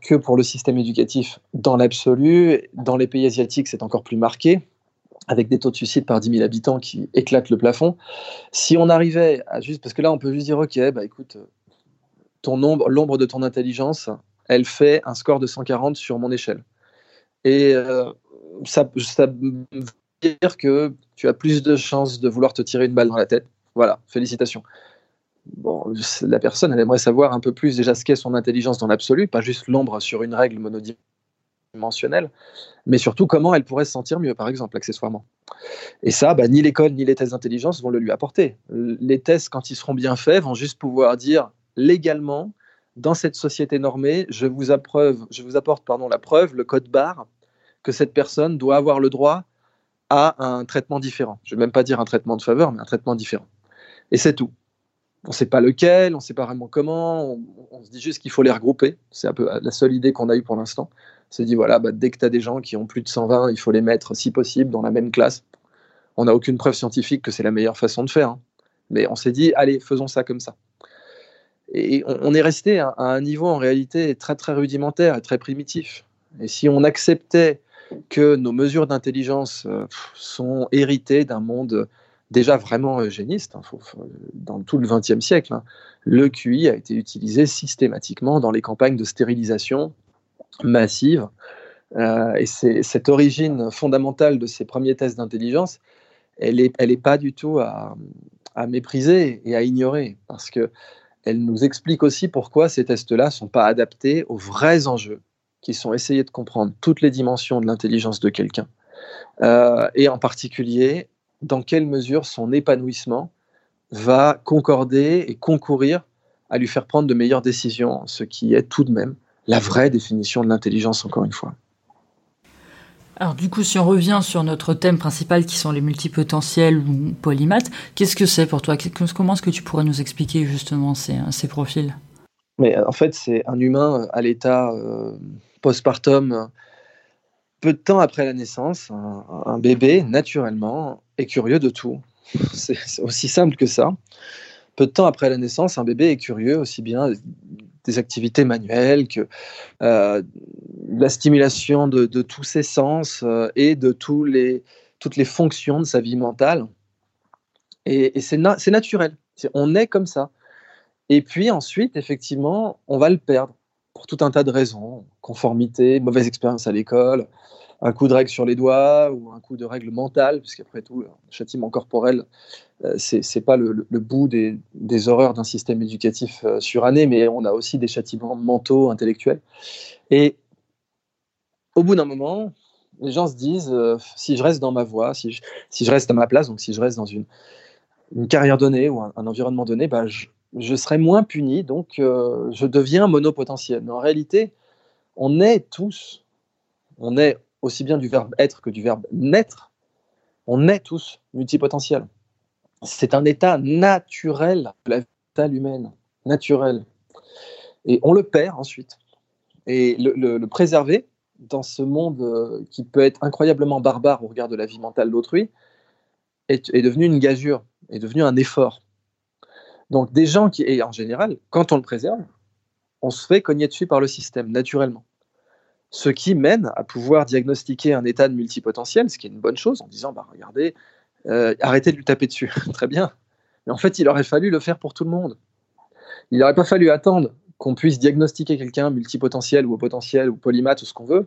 que pour le système éducatif dans l'absolu. Dans les pays asiatiques, c'est encore plus marqué avec des taux de suicide par 10 000 habitants qui éclatent le plafond. Si on arrivait à juste, parce que là, on peut juste dire, ok, bah écoute, ton nombre, l'ombre de ton intelligence, elle fait un score de 140 sur mon échelle. Et euh, ça, ça veut dire que tu as plus de chances de vouloir te tirer une balle dans la tête. Voilà, félicitations. Bon, la personne, elle aimerait savoir un peu plus déjà ce qu'est son intelligence dans l'absolu, pas juste l'ombre sur une règle monodimensionnelle mensuelle, mais surtout comment elle pourrait se sentir mieux, par exemple, accessoirement. Et ça, bah, ni l'école ni les tests d'intelligence vont le lui apporter. Les tests, quand ils seront bien faits, vont juste pouvoir dire légalement, dans cette société normée, je vous, je vous apporte pardon, la preuve, le code barre, que cette personne doit avoir le droit à un traitement différent. Je ne vais même pas dire un traitement de faveur, mais un traitement différent. Et c'est tout. On ne sait pas lequel, on ne sait pas vraiment comment, on, on se dit juste qu'il faut les regrouper. C'est un peu la seule idée qu'on a eue pour l'instant s'est dit voilà, bah, dès que tu as des gens qui ont plus de 120, il faut les mettre, si possible, dans la même classe. On n'a aucune preuve scientifique que c'est la meilleure façon de faire. Hein. Mais on s'est dit, allez, faisons ça comme ça. Et on, est resté à, un niveau en réalité très très rudimentaire et très primitif. Et si on acceptait que nos mesures d'intelligence euh, sont héritées d'un monde déjà vraiment eugéniste, hein, dans tout le XXe siècle, hein, le QI a été utilisé systématiquement dans les campagnes de stérilisation massive. Euh, et cette origine fondamentale de ces premiers tests d'intelligence, elle n'est elle est pas du tout à, à, mépriser et à ignorer, parce que elle nous explique aussi pourquoi ces tests-là ne sont pas adaptés aux vrais enjeux, qui sont essayer de comprendre toutes les dimensions de l'intelligence de quelqu'un, euh, et en particulier dans quelle mesure son épanouissement va concorder et concourir à lui faire prendre de meilleures décisions, ce qui est tout de même la vraie définition de l'intelligence, encore une fois. Alors du coup, si on revient sur notre thème principal qui sont les multipotentiels ou polymaths, qu'est-ce que c'est pour toi? Comment est-ce que tu pourrais nous expliquer justement ces, ces profils? Mais en fait, c'est un humain à l'état euh, postpartum peu de temps après la naissance, un, bébé, naturellement, est curieux de tout. C'est aussi simple que ça. Peu de temps après la naissance, un bébé est curieux aussi bien des activités manuelles que euh, la stimulation de, tous ses sens euh, et de toutes les fonctions de sa vie mentale. Et, c'est naturel. on est comme ça. Et puis ensuite, effectivement, on va le perdre pour tout un tas de raisons. Conformité, mauvaise expérience à l'école, un coup de règle sur les doigts ou un coup de règle mentale, puisqu'après tout, le châtiment corporel, euh, c'est n'est pas le, bout des, horreurs d'un système éducatif euh, suranné, mais on a aussi des châtiments mentaux, intellectuels. Et au bout d'un moment, les gens se disent, euh, si je reste dans ma voie, si je, si je, reste à ma place, donc si je reste dans une, une carrière donnée ou un, environnement donné, bah, je, je, serai moins puni, donc je deviens monopotentiel. En réalité, on est tous, on est aussi bien du verbe être que du verbe naître, on est tous multipotentiels. C'est un état naturel de la vie humaine, naturel. Et on le perd ensuite. Et le, préserver dans ce monde euh, qui peut être incroyablement barbare au regard de la vie mentale d'autrui est, est devenu une gageure, est devenu un effort. Donc des gens qui, et en général, quand on le préserve, on se fait cogner dessus par le système, naturellement ce qui mène à pouvoir diagnostiquer un état de multipotentiel, ce qui est une bonne chose, en disant, bah, regardez, euh, arrêtez de lui taper dessus. Très bien. Mais en fait, il aurait fallu le faire pour tout le monde. Il n'aurait pas fallu attendre qu'on puisse diagnostiquer quelqu'un multipotentiel ou au potentiel ou polymath ou ce qu'on veut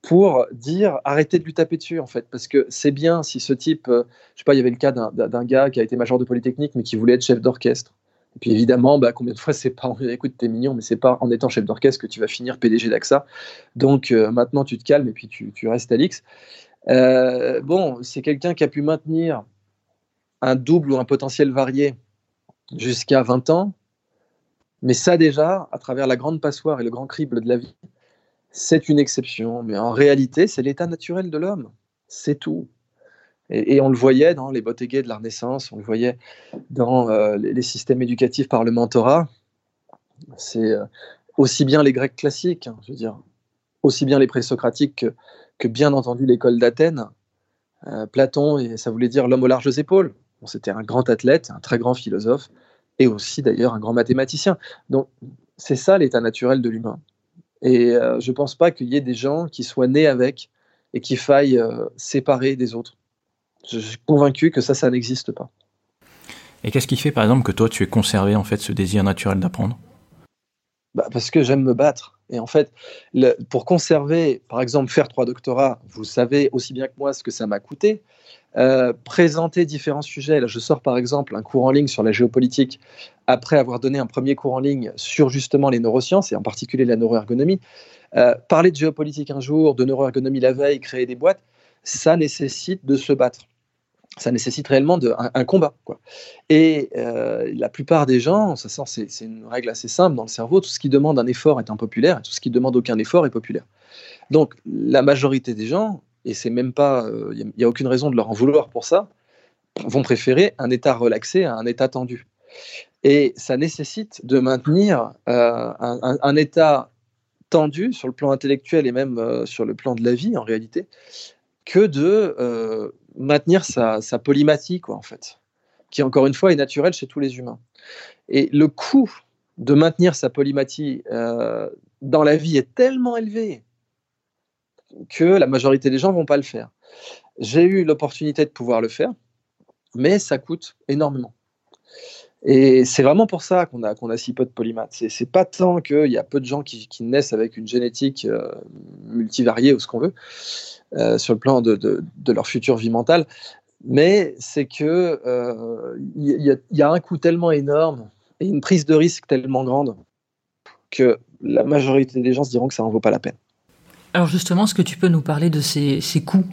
pour dire arrêtez de lui taper dessus en fait parce que c'est bien si ce type euh, je sais pas il y avait le cas d'un gars qui a été major de polytechnique mais qui voulait être chef d'orchestre et puis évidemment, bah, combien de fois c'est pas, écoute, t'es mignon, mais c'est pas en étant chef d'orchestre que tu vas finir PDG d'AXA. Donc euh, maintenant, tu te calmes et puis tu, restes à l'X. Euh, bon, c'est quelqu'un qui a pu maintenir un double ou un potentiel varié jusqu'à 20 ans. Mais ça déjà, à travers la grande passoire et le grand crible de la vie, c'est une exception. Mais en réalité, c'est l'état naturel de l'homme. C'est tout. Et, on le voyait dans les bottégués de la Renaissance, on le voyait dans euh, les, systèmes éducatifs par le mentorat. C'est euh, aussi bien les Grecs classiques, hein, je veux dire, aussi bien les présocratiques que, bien entendu l'école d'Athènes. Euh, Platon, et ça voulait dire l'homme aux larges épaules. C'était un grand athlète, un très grand philosophe, et aussi d'ailleurs un grand mathématicien. Donc c'est ça l'état naturel de l'humain. Et je ne pense pas qu'il y ait des gens qui soient nés avec et qui faillent séparer des autres. Je suis convaincu que ça, ça n'existe pas. Et qu'est-ce qui fait, par exemple, que toi, tu aies conservé en fait ce désir naturel d'apprendre? Bah, Parce que j'aime me battre. Et en fait, pour conserver, par exemple, faire trois doctorats, vous savez aussi bien que moi ce que ça m'a coûté. Euh, présenter différents sujets. Là, je sors par exemple un cours en ligne sur la géopolitique après avoir donné un premier cours en ligne sur justement les neurosciences et en particulier la neuroergonomie. Euh, parler de géopolitique un jour, de neuroergonomie la veille, créer des boîtes, ça nécessite de se battre ça nécessite réellement un, combat. Et euh, la plupart des gens, ça c'est, c'est une règle assez simple dans le cerveau, tout ce qui demande un effort est impopulaire, et tout ce qui demande aucun effort est populaire. Donc la majorité des gens, et c'est même pas, il euh, n'y a, aucune raison de leur en vouloir pour ça, vont préférer un état relaxé à un état tendu. Et ça nécessite de maintenir euh, un, un, état tendu sur le plan intellectuel et même sur le plan de la vie en réalité, que de maintenir sa, polymathie, quoi, en fait, qui encore une fois est naturelle chez tous les humains. Et le coût de maintenir sa polymathie euh, dans la vie est tellement élevé que la majorité des gens vont pas le faire. J'ai eu l'opportunité de pouvoir le faire, mais ça coûte énormément. Et c'est vraiment pour ça qu'on a, qu'on a si peu de polymaths. C'est, c'est pas tant qu'il y a peu de gens qui, naissent avec une génétique euh, multivariée ou ce qu'on veut, euh, sur le plan de, de, leur future vie mentale, mais c'est que il euh, y, a un coût tellement énorme et une prise de risque tellement grande que la majorité des gens se diront que ça en vaut pas la peine. Alors justement, est-ce que tu peux nous parler de ces, ces coûts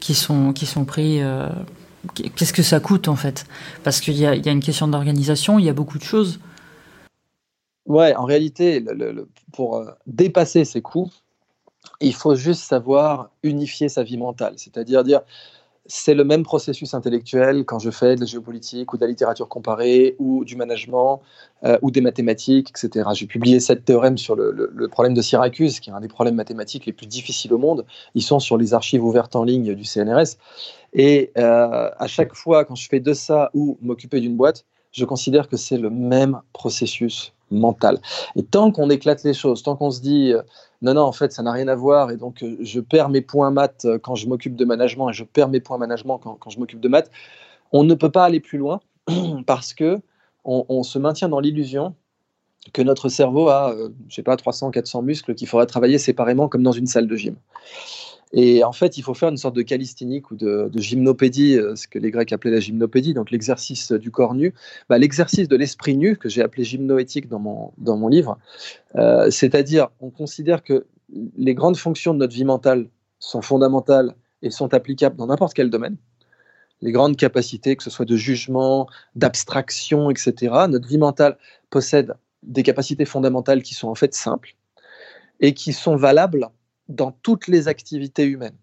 qui sont, qui sont pris euh, Qu'est-ce que ça coûte en fait? Parce qu'il y, a, une question d'organisation, il y a beaucoup de choses. Ouais, en réalité, pour dépasser ces coûts, il faut juste savoir unifier sa vie mentale, c'est-à-dire dire c'est le même processus intellectuel quand je fais de la géopolitique ou de la littérature comparée ou du management euh, ou des mathématiques, etc. J'ai publié sept théorèmes sur le, problème de Syracuse, qui est un des problèmes mathématiques les plus difficiles au monde. Ils sont sur les archives ouvertes en ligne du CNRS. Et euh, à chaque fois, quand je fais de ça ou m'occuper d'une boîte, je considère que c'est le même processus mental. Et tant qu'on éclate les choses, tant qu'on se dit euh, non, non, en fait, ça n'a rien à voir, et donc euh, je perds mes points maths euh, quand je m'occupe de management, et je perds mes points management quand, je m'occupe de maths, on ne peut pas aller plus loin parce que on, se maintient dans l'illusion que notre cerveau a, je sais pas, 300, 400 muscles qu'il faudrait travailler séparément comme dans une salle de gym. Et en fait, il faut faire une sorte de calisthénique ou de, gymnopédie, euh, ce que les Grecs appelaient la gymnopédie, donc l'exercice du corps nu. Bah, l'exercice de l'esprit nu, que j'ai appelé gymnoétique dans mon, dans mon livre, euh, c'est-à-dire on considère que les grandes fonctions de notre vie mentale sont fondamentales et sont applicables dans n'importe quel domaine. Les grandes capacités, que ce soit de jugement, d'abstraction, etc. Notre vie mentale possède des capacités fondamentales qui sont en fait simples et qui sont valables dans toutes les activités humaines,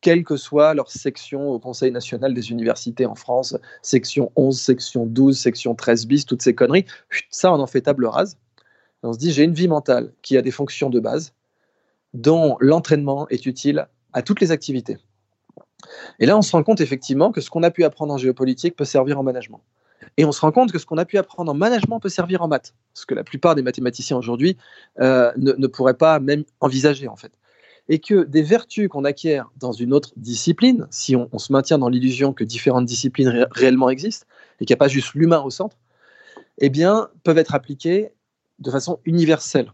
quelle que soit leur section au Conseil national des universités en France, section 11, section 12, section 13 bis, toutes ces conneries, ça on en fait table rase. on se dit j'ai une vie mentale qui a des fonctions de base dont l'entraînement est utile à toutes les activités. Et là, on se rend compte effectivement que ce qu'on a pu apprendre en géopolitique peut servir en management. Et on se rend compte que ce qu'on a pu apprendre en management peut servir en maths, ce que la plupart des mathématiciens aujourd'hui euh, ne, ne, pourraient pas même envisager en fait et que des vertus qu'on acquiert dans une autre discipline, si on, se maintient dans l'illusion que différentes disciplines réellement existent et qu'il n'y a pas juste l'humain au centre, eh bien, peuvent être appliquées de façon universelle,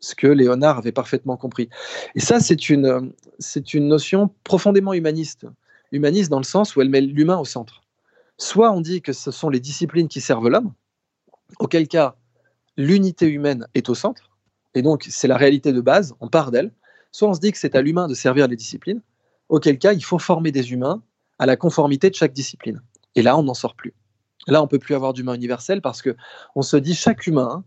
ce que Léonard avait parfaitement compris. Et ça, c'est une, c'est une notion profondément humaniste. Humaniste dans le sens où elle met l'humain au centre. Soit on dit que ce sont les disciplines qui servent l'homme, auquel cas l'unité humaine est au centre, et donc c'est la réalité de base, on part d'elle, soit on se dit que c'est à l'humain de servir les disciplines, auquel cas il faut former des humains à la conformité de chaque discipline. Et là, on n'en sort plus. Là, on peut plus avoir d'humain universel parce que on se dit chaque humain,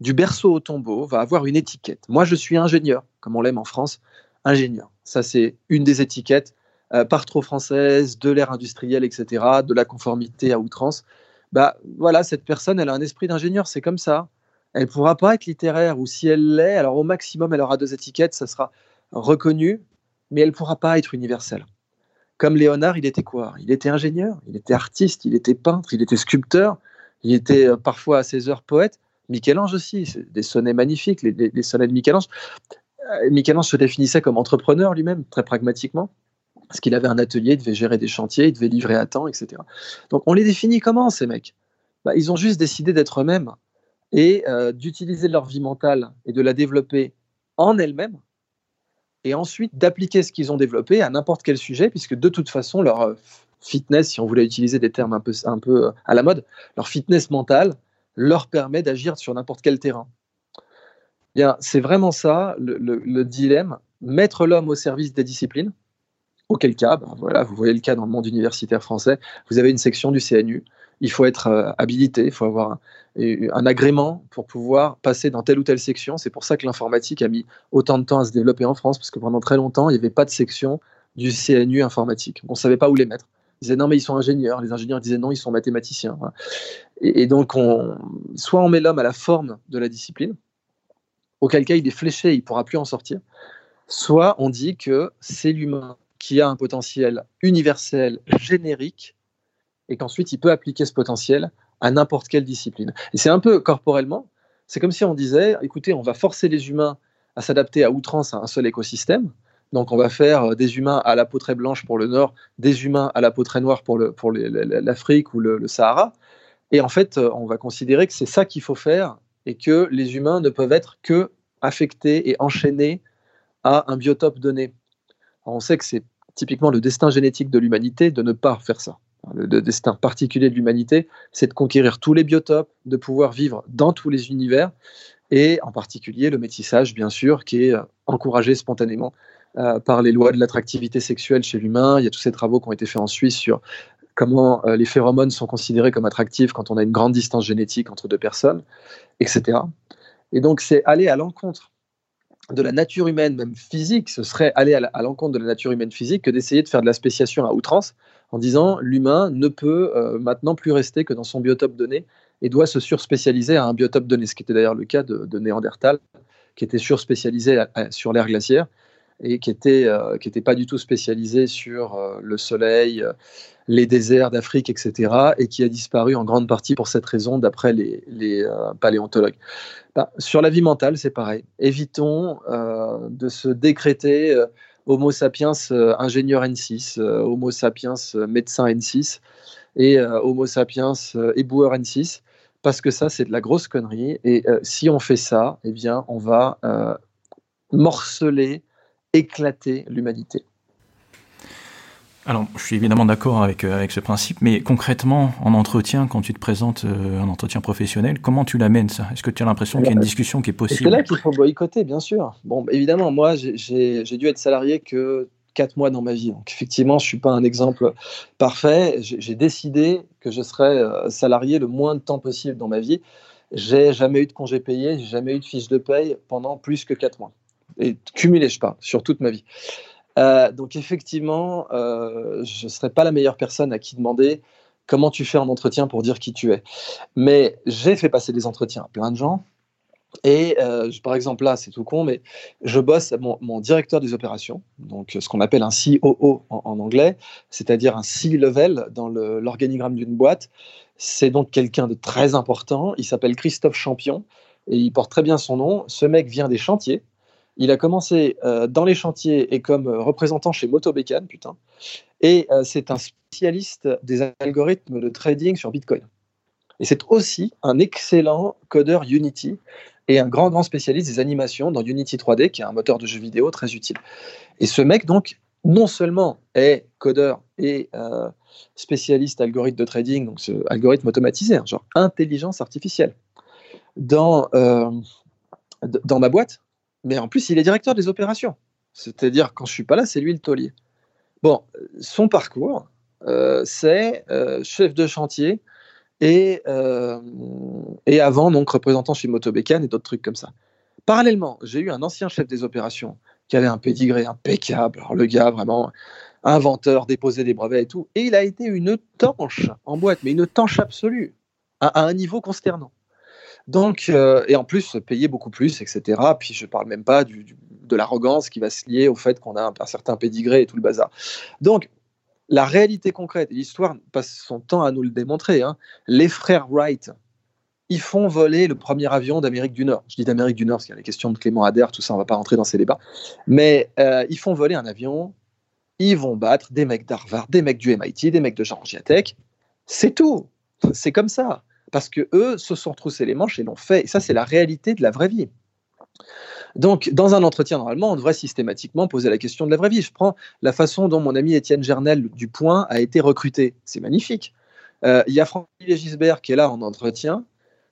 du berceau au tombeau, va avoir une étiquette. Moi, je suis ingénieur, comme on l'aime en France, ingénieur. Ça, c'est une des étiquettes euh, par trop française, de l'ère industrielle, etc., de la conformité à outrance. Bah voilà, cette personne, elle a un esprit d'ingénieur, c'est comme ça. Elle pourra pas être littéraire, ou si elle l'est, alors au maximum, elle aura deux étiquettes, ça sera reconnue, mais elle ne pourra pas être universelle. Comme Léonard, il était quoi? Il était ingénieur, il était artiste, il était peintre, il était sculpteur, il était euh, parfois à ses heures poète. Michel-Ange aussi, des sonnets magnifiques, les, sonnets de Michel-Ange. Euh, Michel-Ange se définissait comme entrepreneur lui-même, très pragmatiquement, parce qu'il avait un atelier, il devait gérer des chantiers, il devait livrer à temps, etc. Donc on les définit comment, ces mecs? Bah, Ils ont juste décidé d'être eux-mêmes et euh, d'utiliser leur vie mentale et de la développer en elle-même et ensuite d'appliquer ce qu'ils ont développé à n'importe quel sujet, puisque de toute façon, leur euh, fitness, si on voulait utiliser des termes un peu, euh, à la mode, leur fitness mentale leur permet d'agir sur n'importe quel terrain. Bien, c'est vraiment ça le, dilemme, mettre l'homme au service des disciplines, auquel cas, ben voilà, vous voyez le cas dans le monde universitaire français, vous avez une section du CNU, il faut être euh, habilité, il faut avoir un, agrément pour pouvoir passer dans telle ou telle section. C'est pour ça que l'informatique a mis autant de temps à se développer en France, parce que pendant très longtemps, il n'y avait pas de section du CNU informatique. On ne savait pas où les mettre. Ils disaient non, mais ils sont ingénieurs. Les ingénieurs disaient non, ils sont mathématiciens. Et, donc, on, soit on met l'homme à la forme de la discipline, auquel cas il est fléché, il ne pourra plus en sortir, soit on dit que c'est l'humain qui a un potentiel universel, générique, et qu'ensuite il peut appliquer ce potentiel à n'importe quelle discipline. Et c'est un peu corporellement, c'est comme si on disait, écoutez, on va forcer les humains à s'adapter à outrance à un seul écosystème. Donc on va faire euh, des humains à la peau très blanche pour le nord, des humains à la peau très noire pour, l'Afrique ou le, Sahara. Et en fait, euh, on va considérer que c'est ça qu'il faut faire et que les humains ne peuvent être que affectés et enchaînés à un biotope donné. on sait que c'est typiquement le destin génétique de l'humanité de ne pas faire ça le, destin particulier de l'humanité, c'est de conquérir tous les biotopes, de pouvoir vivre dans tous les univers, et en particulier le métissage, bien sûr, qui est euh, encouragé spontanément euh, par les lois de l'attractivité sexuelle chez l'humain. Il y a tous ces travaux qui ont été faits en Suisse sur comment euh, les phéromones sont considérés comme attractifs quand on a une grande distance génétique entre deux personnes, etc. Et donc c'est aller à l'encontre de la nature humaine, même physique, ce serait aller à l'encontre de la nature humaine physique que d'essayer de faire de la spéciation à outrance en disant l'humain ne peut euh, maintenant plus rester que dans son biotope donné et doit se surspécialiser à un biotope donné, ce qui était d'ailleurs le cas de, Néandertal, qui était surspécialisé sur l'ère glaciaire et euh, qui était pas du tout spécialisé sur euh, le soleil, les déserts d'Afrique, etc., et qui a disparu en grande partie pour cette raison, d'après les, paléontologues. Bah, sur la vie mentale, c'est pareil. Évitons de se décréter Homo sapiens ingénieur N6, Homo sapiens médecin N6 et Homo sapiens éboueur N6, parce que ça, c'est de la grosse connerie. Et si on fait ça, eh bien, on va morceler, éclater l'humanité. Alors, je suis évidemment d'accord avec, euh, avec ce principe, mais concrètement, en entretien, quand tu te présentes euh, un entretien professionnel, comment tu l'amènes ça? Est-ce que tu as l'impression qu'il y a une discussion qui est possible C'est là qu'il faut boycotter, bien sûr. Bon, évidemment, moi, j'ai dû être salarié que quatre mois dans ma vie. Donc, effectivement, je ne suis pas un exemple parfait. J'ai décidé que je serais euh, salarié le moins de temps possible dans ma vie. J'ai jamais eu de congé payé, j'ai jamais eu de fiche de paye pendant plus que quatre mois. Et cumulé, je parle, sur toute ma vie. Euh, donc effectivement, euh, je ne serais pas la meilleure personne à qui demander comment tu fais un entretien pour dire qui tu es. Mais j'ai fait passer des entretiens à plein de gens. Et euh, par exemple, là, c'est tout con, mais je bosse, mon, directeur des opérations, donc ce qu'on appelle un COO en anglais, c'est-à-dire un C-level dans l'organigramme d'une boîte. C'est donc quelqu'un de très important. Il s'appelle Christophe Champion et il porte très bien son nom. Ce mec vient des chantiers. Il a commencé euh, dans les chantiers et comme euh, représentant chez Motobécane, putain. Et euh, c'est un spécialiste des algorithmes de trading sur Bitcoin. Et c'est aussi un excellent codeur Unity et un grand, grand spécialiste des animations dans Unity 3D, qui est un moteur de jeu vidéo très utile. Et ce mec, donc, non seulement est codeur et spécialiste algorithme de trading, donc ce algorithme automatisé, hein, genre intelligence artificielle, dans, dans ma boîte, mais en plus, il est directeur des opérations. C'est-à-dire, quand je suis pas là, c'est lui le taulier. Bon, son parcours, euh, c'est euh, chef de chantier et, euh, et avant, donc, représentant chez Motobécan et d'autres trucs comme ça. Parallèlement, j'ai eu un ancien chef des opérations qui avait un pédigré impeccable. Alors, le gars, vraiment, inventeur, déposé des brevets et tout. Et il a été une tanche en boîte, mais une tanche absolue, à un niveau consternant. Donc, euh, et en plus, payer beaucoup plus, etc. Puis je ne parle même pas de l'arrogance qui va se lier au fait qu'on a un, certain pédigré et tout le bazar. Donc, la réalité concrète, l'histoire passe son temps à nous le démontrer. Hein. Les frères Wright, ils font voler le premier avion d'Amérique du Nord. Je dis d'Amérique du Nord parce qu'il y a la question de Clément Adair, tout ça, on ne va pas rentrer dans ces débats. Mais euh, ils font voler un avion, ils vont battre des mecs d'Harvard, des mecs du MIT, des mecs de Georgia Tech. C'est tout. C'est comme ça parce que eux se sont retroussés les manches et l'ont fait. Et ça, c'est la réalité de la vraie vie. Donc, dans un entretien, normalement, on devrait systématiquement poser la question de la vraie vie. Je prends la façon dont mon ami Étienne Gernel du Point a été recruté. C'est magnifique. Euh, il y a Franck Gisbert qui est là en entretien,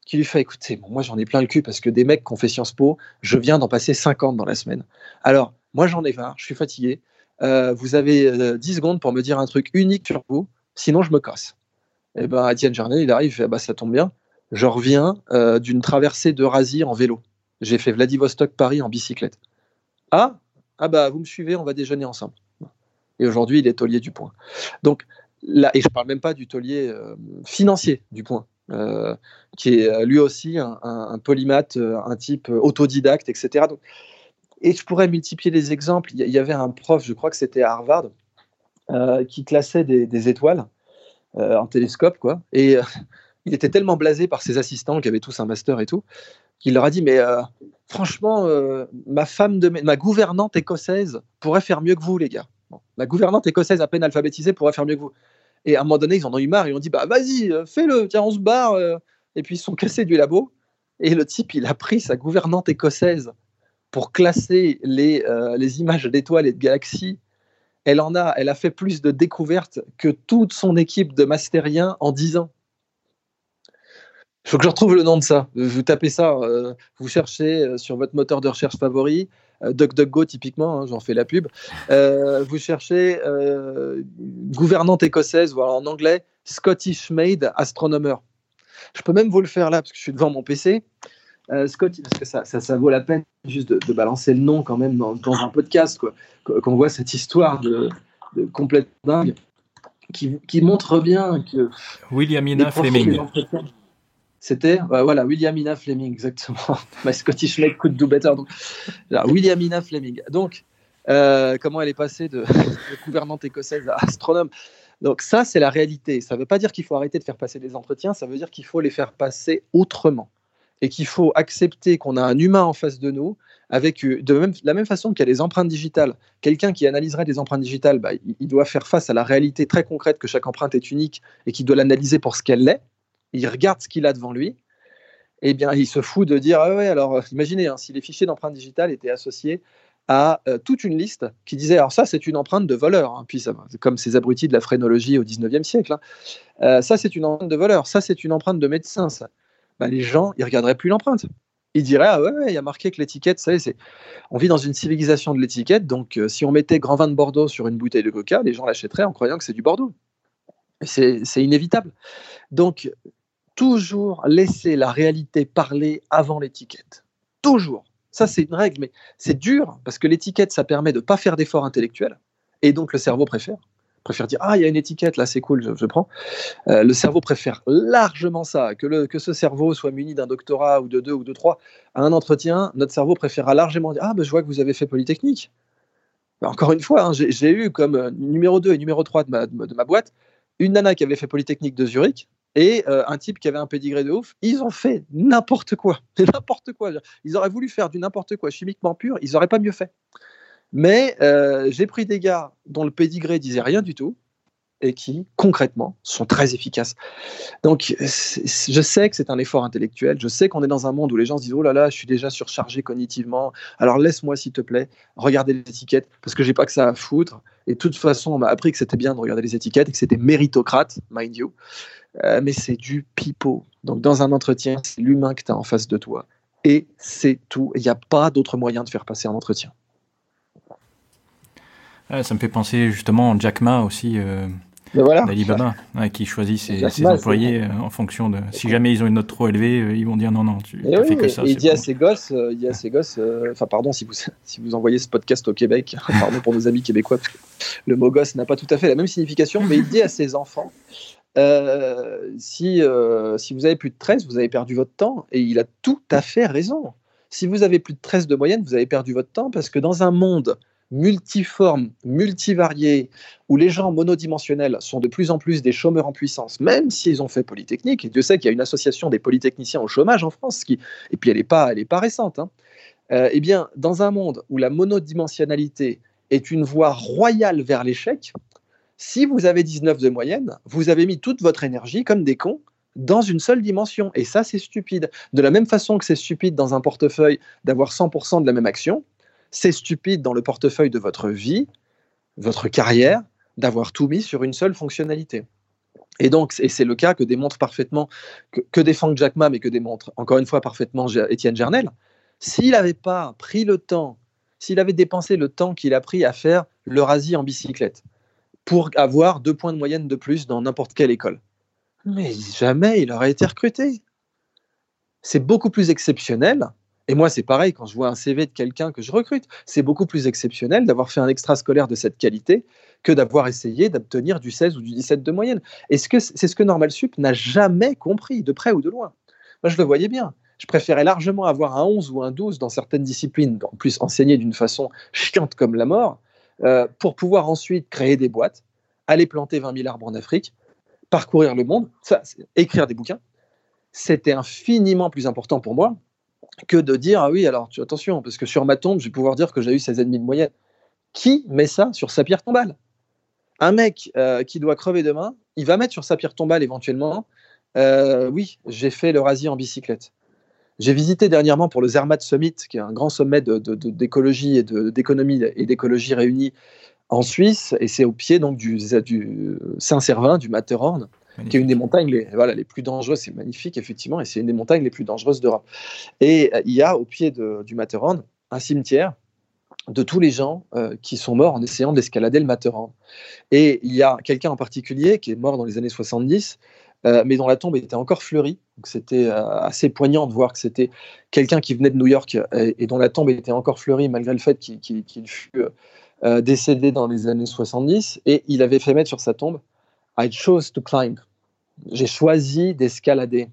qui lui fait écoutez, moi j'en ai plein le cul parce que des mecs qui ont fait Sciences Po, je viens d'en passer 50 dans la semaine. Alors, moi j'en ai marre, je suis fatigué. Euh, vous avez 10 euh, secondes pour me dire un truc unique sur vous, sinon je me casse. Et eh ben, Étienne Jarnet, il arrive, il fait, bah, ça tombe bien. Je reviens euh, d'une traversée d'Eurasie en vélo. J'ai fait Vladivostok-Paris en bicyclette. Ah, ah bah, vous me suivez, on va déjeuner ensemble. Et aujourd'hui, il est taulier du point. Donc, là, et je ne parle même pas du taulier euh, financier du point, euh, qui est lui aussi un, un, un type autodidacte, etc. Et je pourrais multiplier les exemples. Il y avait un prof, je crois que c'était à Harvard, qui classait des étoiles en télescope, quoi. Et euh, il était tellement blasé par ses assistants qui avaient tous un master et tout, qu'il leur a dit Mais euh, franchement, ma femme de ma gouvernante écossaise pourrait faire mieux que vous, les gars. ma gouvernante écossaise à peine alphabétisée pourrait faire mieux que vous. Et à un moment donné, ils en ont eu marre. Ils ont dit Bah vas-y, fais-le, tiens, on se barre. Et puis ils sont cassés du labo. Et le type, il a pris sa gouvernante écossaise pour classer les images d'étoiles et de galaxies elle en a, elle a fait plus de découvertes que toute son équipe de mastériens en 10 ans. Il faut que je retrouve le nom de ça. Vous tapez ça, euh, vous cherchez euh, sur votre moteur de recherche favori, euh, DuckDuckGo typiquement, hein, j'en fais la pub. vous cherchez gouvernante écossaise, voilà en anglais, Scottish Made Astronomer. Je peux même vous le faire là parce que je suis devant mon PC. Euh, Scott, parce que ça, ça, vaut la peine juste de, balancer le nom quand même dans, un podcast, quoi, qu'on voit cette histoire de, de complète dingue qui, qui, montre bien que. Williamina Fleming. C'était, euh, voilà, Williamina Fleming, exactement. My Scottish mate could do better. Donc, Williamina Fleming. Donc, euh, comment elle est passée de, de gouvernante écossaise à astronome? Donc ça, c'est la réalité. Ça ne veut pas dire qu'il faut arrêter de faire passer des entretiens, ça veut dire qu'il faut les faire passer autrement et qu'il faut accepter qu'on a un humain en face de nous, avec euh, de la même façon qu'il y a les empreintes digitales. Quelqu'un qui analyserait des empreintes digitales, bah, il, doit faire face à la réalité très concrète que chaque empreinte est unique et qu'il doit l'analyser pour ce qu'elle est. Il regarde ce qu'il a devant lui. Eh bien, il se fout de dire, ah ouais, alors imaginez, hein, si les fichiers d'empreintes digitales étaient associés à euh, toute une liste qui disait alors ça c'est une empreinte de voleur, hein. puis comme ces abrutis de la phrénologie au 19e siècle, hein. euh, ça c'est une empreinte de voleur, ça c'est une empreinte de médecin, ça. Bah, les gens ils regarderaient plus l'empreinte. Ils diraient ah ouais, il y a marqué que l'étiquette, ça c'est on vit dans une civilisation de l'étiquette, donc euh, si on mettait grand vin de Bordeaux sur une bouteille de Coca, les gens l'achèteraient en croyant que c'est du Bordeaux. C'est inévitable. Donc toujours laisser la réalité parler avant l'étiquette. Toujours. Ça, c'est une règle, mais c'est dur parce que l'étiquette, ça permet de pas faire d'efforts intellectuels et donc le cerveau préfère. Préfère dire Ah, il y a une étiquette là, c'est cool, je, prends. Euh, le cerveau préfère largement ça. Que, le, que ce cerveau soit muni d'un doctorat ou de deux ou de trois à un entretien, notre cerveau préférera largement dire Ah, ben, je vois que vous avez fait Polytechnique. Ben, encore une fois, hein, j'ai eu comme euh, numéro 2 et numéro 3 de ma, de ma boîte une nana qui avait fait Polytechnique de Zurich et euh, un type qui avait un pédigré de ouf, ils ont fait n'importe quoi. n'importe quoi. Ils auraient voulu faire du n'importe quoi chimiquement pur, ils n'auraient pas mieux fait. Mais euh, j'ai pris des gars dont le pédigré disait rien du tout et qui, concrètement, sont très efficaces. Donc, je sais que c'est un effort intellectuel, je sais qu'on est dans un monde où les gens se disent, oh là là, je suis déjà surchargé cognitivement, alors laisse-moi, s'il te plaît, regarder les étiquettes, parce que j'ai pas que ça à foutre. Et de toute façon, on m'a appris que c'était bien de regarder les étiquettes et que c'était méritocrate, mind you. Euh, mais c'est du pipeau. Donc, dans un entretien, c'est l'humain que tu as en face de toi. Et c'est tout. Il n'y a pas d'autre moyen de faire passer un entretien. Ça me fait penser justement à Jack Ma aussi, euh, d'Alibaba, qui choisit ses, employés euh, en fonction de. Si jamais ils ont une note trop élevée, euh, ils vont dire non, non, tu as fait que ça. Et il dit à ses gosses, il dit à ses gosses, enfin, pardon, si vous, si vous envoyez ce podcast au Québec, pardon pour nos amis québécois, le mot gosse n'a pas tout à fait la même signification, mais il dit à ses enfants euh, si, euh, si vous avez plus de 13, vous avez perdu votre temps. Et il a tout à fait raison. Si vous avez plus de 13 de moyenne, vous avez perdu votre temps parce que dans un monde multiforme, multivarié, où les gens monodimensionnels sont de plus en plus des chômeurs en puissance, même s'ils ont fait Polytechnique, et Dieu sait qu'il y a une association des polytechniciens au chômage en France, qui, et puis elle n'est pas, est pas récente, hein. euh, eh bien, dans un monde où la monodimensionnalité est une voie royale vers l'échec, si vous avez 19 de moyenne, vous avez mis toute votre énergie, comme des cons, dans une seule dimension. Et ça, c'est stupide. De la même façon que c'est stupide dans un portefeuille d'avoir 100% de la même action, c'est stupide dans le portefeuille de votre vie, votre carrière, d'avoir tout mis sur une seule fonctionnalité. Et donc, et c'est le cas que démontre parfaitement, que, défend Jack Ma, mais que démontre encore une fois parfaitement Étienne Gernel. S'il n'avait pas pris le temps, s'il avait dépensé le temps qu'il a pris à faire l'Eurasie en bicyclette, pour avoir deux points de moyenne de plus dans n'importe quelle école. Mais jamais il aurait été recruté. C'est beaucoup plus exceptionnel. Et moi, c'est pareil, quand je vois un CV de quelqu'un que je recrute, c'est beaucoup plus exceptionnel d'avoir fait un extrascolaire de cette qualité que d'avoir essayé d'obtenir du 16 ou du 17 de moyenne. Et c'est ce que Normal Sup n'a jamais compris, de près ou de loin. Moi, je le voyais bien. Je préférais largement avoir un 11 ou un 12 dans certaines disciplines, en plus enseigné d'une façon chiante comme la mort, euh, pour pouvoir ensuite créer des boîtes, aller planter 20 000 arbres en Afrique, parcourir le monde, écrire des bouquins. C'était infiniment plus important pour moi que de dire ah oui alors tu attention parce que sur ma tombe je vais pouvoir dire que j'ai eu 16,5 de moyenne. Qui met ça sur sa pierre tombale? Un mec euh, qui doit crever demain, il va mettre sur sa pierre tombale éventuellement euh, oui j'ai fait l'Eurasie en bicyclette. J'ai visité dernièrement pour le Zermatt Summit, qui est un grand sommet d'écologie et d'économie et d'écologie réunis en Suisse, et c'est au pied donc du, du Saint-Servin, du Matterhorn, qui est une des montagnes les, voilà, les plus dangereuses. C'est magnifique, effectivement, et c'est une des montagnes les plus dangereuses d'Europe. Et euh, il y a au pied du Matterhorn un cimetière de tous les gens euh, qui sont morts en essayant d'escalader le Matterhorn. Et il y a quelqu'un en particulier qui est mort dans les années 70, mais dont la tombe était encore fleurie. C'était assez poignant de voir que c'était quelqu'un qui venait de New York et, dont la tombe était encore fleurie malgré le fait qu'il fût décédé dans les années 70. Et il avait fait mettre sur sa tombe I chose to climb. J'ai choisi d'escalader.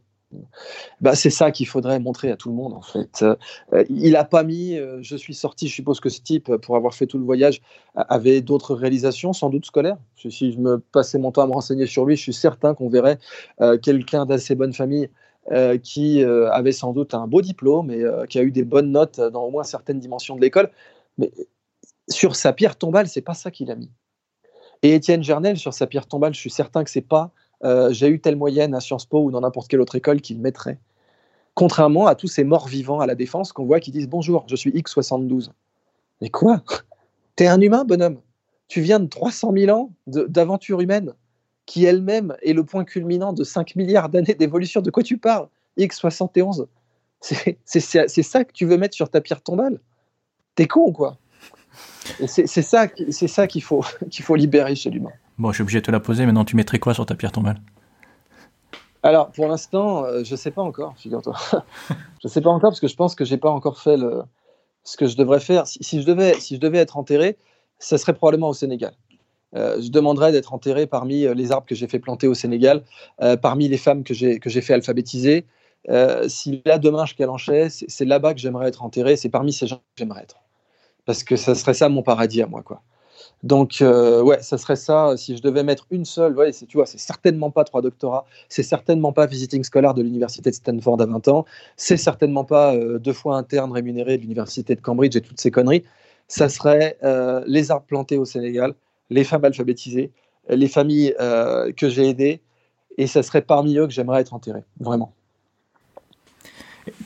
Bah, c'est ça qu'il faudrait montrer à tout le monde en fait. Euh, il n'a pas mis, euh, je suis sorti, je suppose que ce type, pour avoir fait tout le voyage, avait d'autres réalisations, sans doute scolaires. Si je me passais mon temps à me renseigner sur lui, je suis certain qu'on verrait euh, quelqu'un d'assez bonne famille qui avait sans doute un beau diplôme et qui a eu des bonnes notes dans au moins certaines dimensions de l'école. Mais sur sa pierre tombale, c'est pas ça qu'il a mis. Et Étienne Gernel, sur sa pierre tombale, je suis certain que c'est pas euh, j'ai eu telle moyenne à Sciences Po ou dans n'importe quelle autre école qui le mettrait. Contrairement à tous ces morts vivants à la défense qu'on voit qui disent bonjour, je suis X72. Mais quoi? T'es un humain, bonhomme? Tu viens de 300 000 ans d'aventure humaine, qui elle-même est le point culminant de 5 milliards d'années d'évolution. De quoi tu parles X71? C'est ça que tu veux mettre sur ta pierre tombale? T'es con ou quoi? C'est ça, ça qu'il faut, qu'il faut libérer chez l'humain. Bon, je suis obligé de te la poser. Maintenant, tu mettrais quoi sur ta pierre tombale? Alors, pour l'instant, euh, je ne sais pas encore, figure-toi. je ne sais pas encore parce que je pense que j'ai pas encore fait le... ce que je devrais faire. Si, je devais, si je devais être enterré, ça serait probablement au Sénégal. Euh, je demanderais d'être enterré parmi euh, les arbres que j'ai fait planter au Sénégal, parmi les femmes que j'ai fait alphabétiser. si là demain je calanchais, c'est là-bas que j'aimerais être enterré. C'est parmi ces gens que j'aimerais être, parce que ça serait ça mon paradis à moi, quoi. Donc, euh, ouais, ça serait ça. Si je devais mettre une seule, tu vois, c'est certainement pas trois doctorats, c'est certainement pas visiting scholar de l'université de Stanford à 20 ans, c'est certainement pas euh, deux fois interne rémunéré de l'université de Cambridge et toutes ces conneries. Ça serait euh, les arbres plantés au Sénégal, les femmes alphabétisées, les familles que j'ai aidées, et ça serait parmi eux que j'aimerais être enterré, vraiment.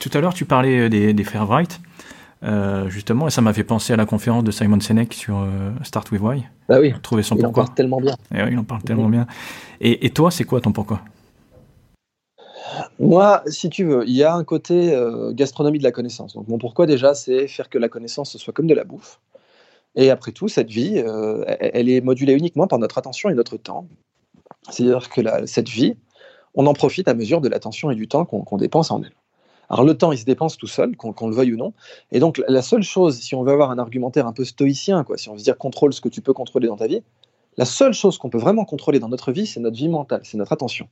Tout à l'heure, tu parlais des, des frères Wright. Euh, justement, et ça m'a fait penser à la conférence de Simon Sinek sur euh, Start with Why. Bah oui. Trouver son il pourquoi. en parle tellement bien. Et il en parle tellement bien. Et, toi, c'est quoi ton pourquoi? Moi, si tu veux, il y a un côté euh, gastronomie de la connaissance. Donc mon pourquoi déjà, c'est faire que la connaissance soit comme de la bouffe. Et après tout, cette vie, elle est modulée uniquement par notre attention et notre temps. C'est-à-dire que cette vie, on en profite à mesure de l'attention et du temps qu'on dépense en elle. Alors le temps, il se dépense tout seul, qu'on le veuille ou non. Et donc la seule chose, si on veut avoir un argumentaire un peu stoïcien, quoi, si on veut dire contrôle ce que tu peux contrôler dans ta vie, la seule chose qu'on peut vraiment contrôler dans notre vie, c'est notre vie mentale, c'est notre attention.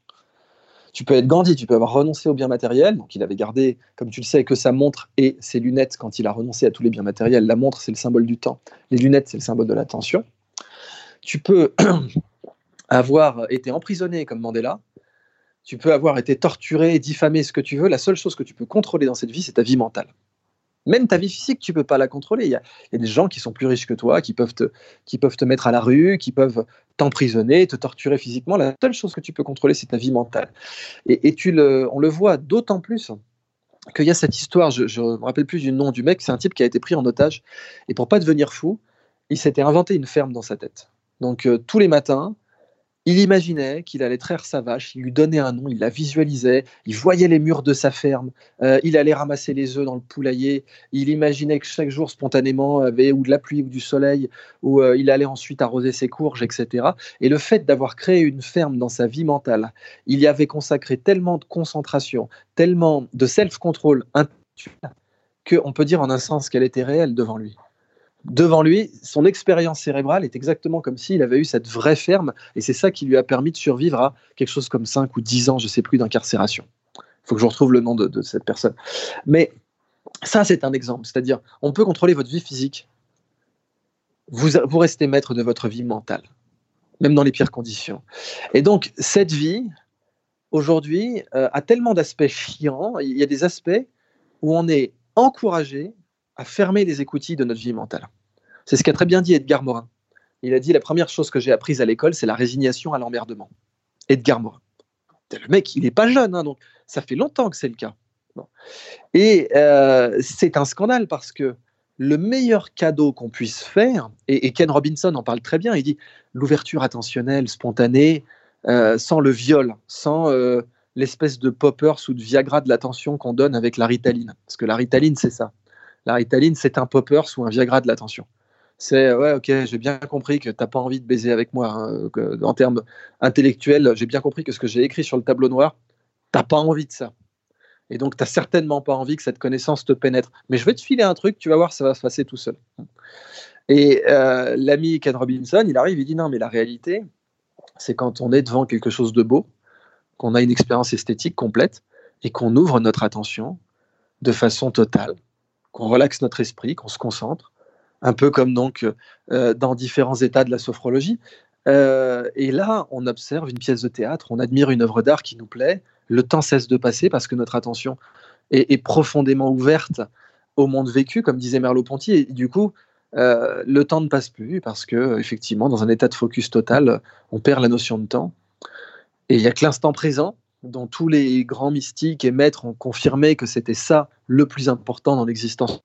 Tu peux être Gandhi, tu peux avoir renoncé aux biens matériels, donc il avait gardé, comme tu le sais, que sa montre et ses lunettes quand il a renoncé à tous les biens matériels. La montre, c'est le symbole du temps, les lunettes, c'est le symbole de l'attention. Tu peux avoir été emprisonné comme Mandela, tu peux avoir été torturé, diffamé, ce que tu veux. La seule chose que tu peux contrôler dans cette vie, c'est ta vie mentale. Même ta vie physique, tu peux pas la contrôler. Il y, a, des gens qui sont plus riches que toi, qui peuvent te, qui peuvent te mettre à la rue, qui peuvent t'emprisonner, te torturer physiquement. La seule chose que tu peux contrôler, c'est ta vie mentale. Et, tu le, on le voit d'autant plus qu'il y a cette histoire. Je ne me rappelle plus du nom du mec. C'est un type qui a été pris en otage. Et pour pas devenir fou, il s'était inventé une ferme dans sa tête. Donc euh, tous les matins, il imaginait qu'il allait traire sa vache, il lui donnait un nom, il la visualisait, il voyait les murs de sa ferme, euh, il allait ramasser les œufs dans le poulailler, il imaginait que chaque jour spontanément avait ou de la pluie ou du soleil, ou euh, il allait ensuite arroser ses courges, etc. Et le fait d'avoir créé une ferme dans sa vie mentale, il y avait consacré tellement de concentration, tellement de self-control qu'on peut dire en un sens qu'elle était réelle devant lui devant lui, son expérience cérébrale est exactement comme s'il avait eu cette vraie ferme, et c'est ça qui lui a permis de survivre à quelque chose comme 5 ou 10 ans, je ne sais plus, d'incarcération. Il faut que je retrouve le nom de, cette personne. Mais ça, c'est un exemple. C'est-à-dire, on peut contrôler votre vie physique. Vous, vous restez maître de votre vie mentale, même dans les pires conditions. Et donc, cette vie, aujourd'hui, euh, a tellement d'aspects chiants. Il y a des aspects où on est encouragé à fermer les écoutilles de notre vie mentale. C'est ce qu'a très bien dit Edgar Morin. Il a dit la première chose que j'ai apprise à l'école, c'est la résignation à l'emmerdement. Edgar Morin. Le mec, il n'est pas jeune, hein, donc ça fait longtemps que c'est le cas. Et euh, c'est un scandale parce que le meilleur cadeau qu'on puisse faire, et, Ken Robinson en parle très bien, il dit l'ouverture attentionnelle, spontanée, euh, sans le viol, sans euh, l'espèce de poppers ou de Viagra de l'attention qu'on donne avec la ritaline. Parce que la ritaline, c'est ça. La ritaline, c'est un poppers ou un Viagra de l'attention. C'est ouais, ok, j'ai bien compris que tu n'as pas envie de baiser avec moi. Hein, en termes intellectuels, j'ai bien compris que ce que j'ai écrit sur le tableau noir, tu n'as pas envie de ça. Et donc, tu certainement pas envie que cette connaissance te pénètre. Mais je vais te filer un truc, tu vas voir, ça va se passer tout seul. Et euh, l'ami Ken Robinson, il arrive, il dit non, mais la réalité, c'est quand on est devant quelque chose de beau, qu'on a une expérience esthétique complète et qu'on ouvre notre attention de façon totale, qu'on relaxe notre esprit, qu'on se concentre, un peu comme donc euh, dans différents états de la sophrologie. Euh, et là, on observe une pièce de théâtre, on admire une œuvre d'art qui nous plaît, le temps cesse de passer parce que notre attention est, profondément ouverte au monde vécu, comme disait Merleau-Ponty, et du coup, euh, le temps ne passe plus parce que, effectivement, dans un état de focus total, on perd la notion de temps. Et il n'y a que l'instant présent, dont tous les grands mystiques et maîtres ont confirmé que c'était ça le plus important dans l'existence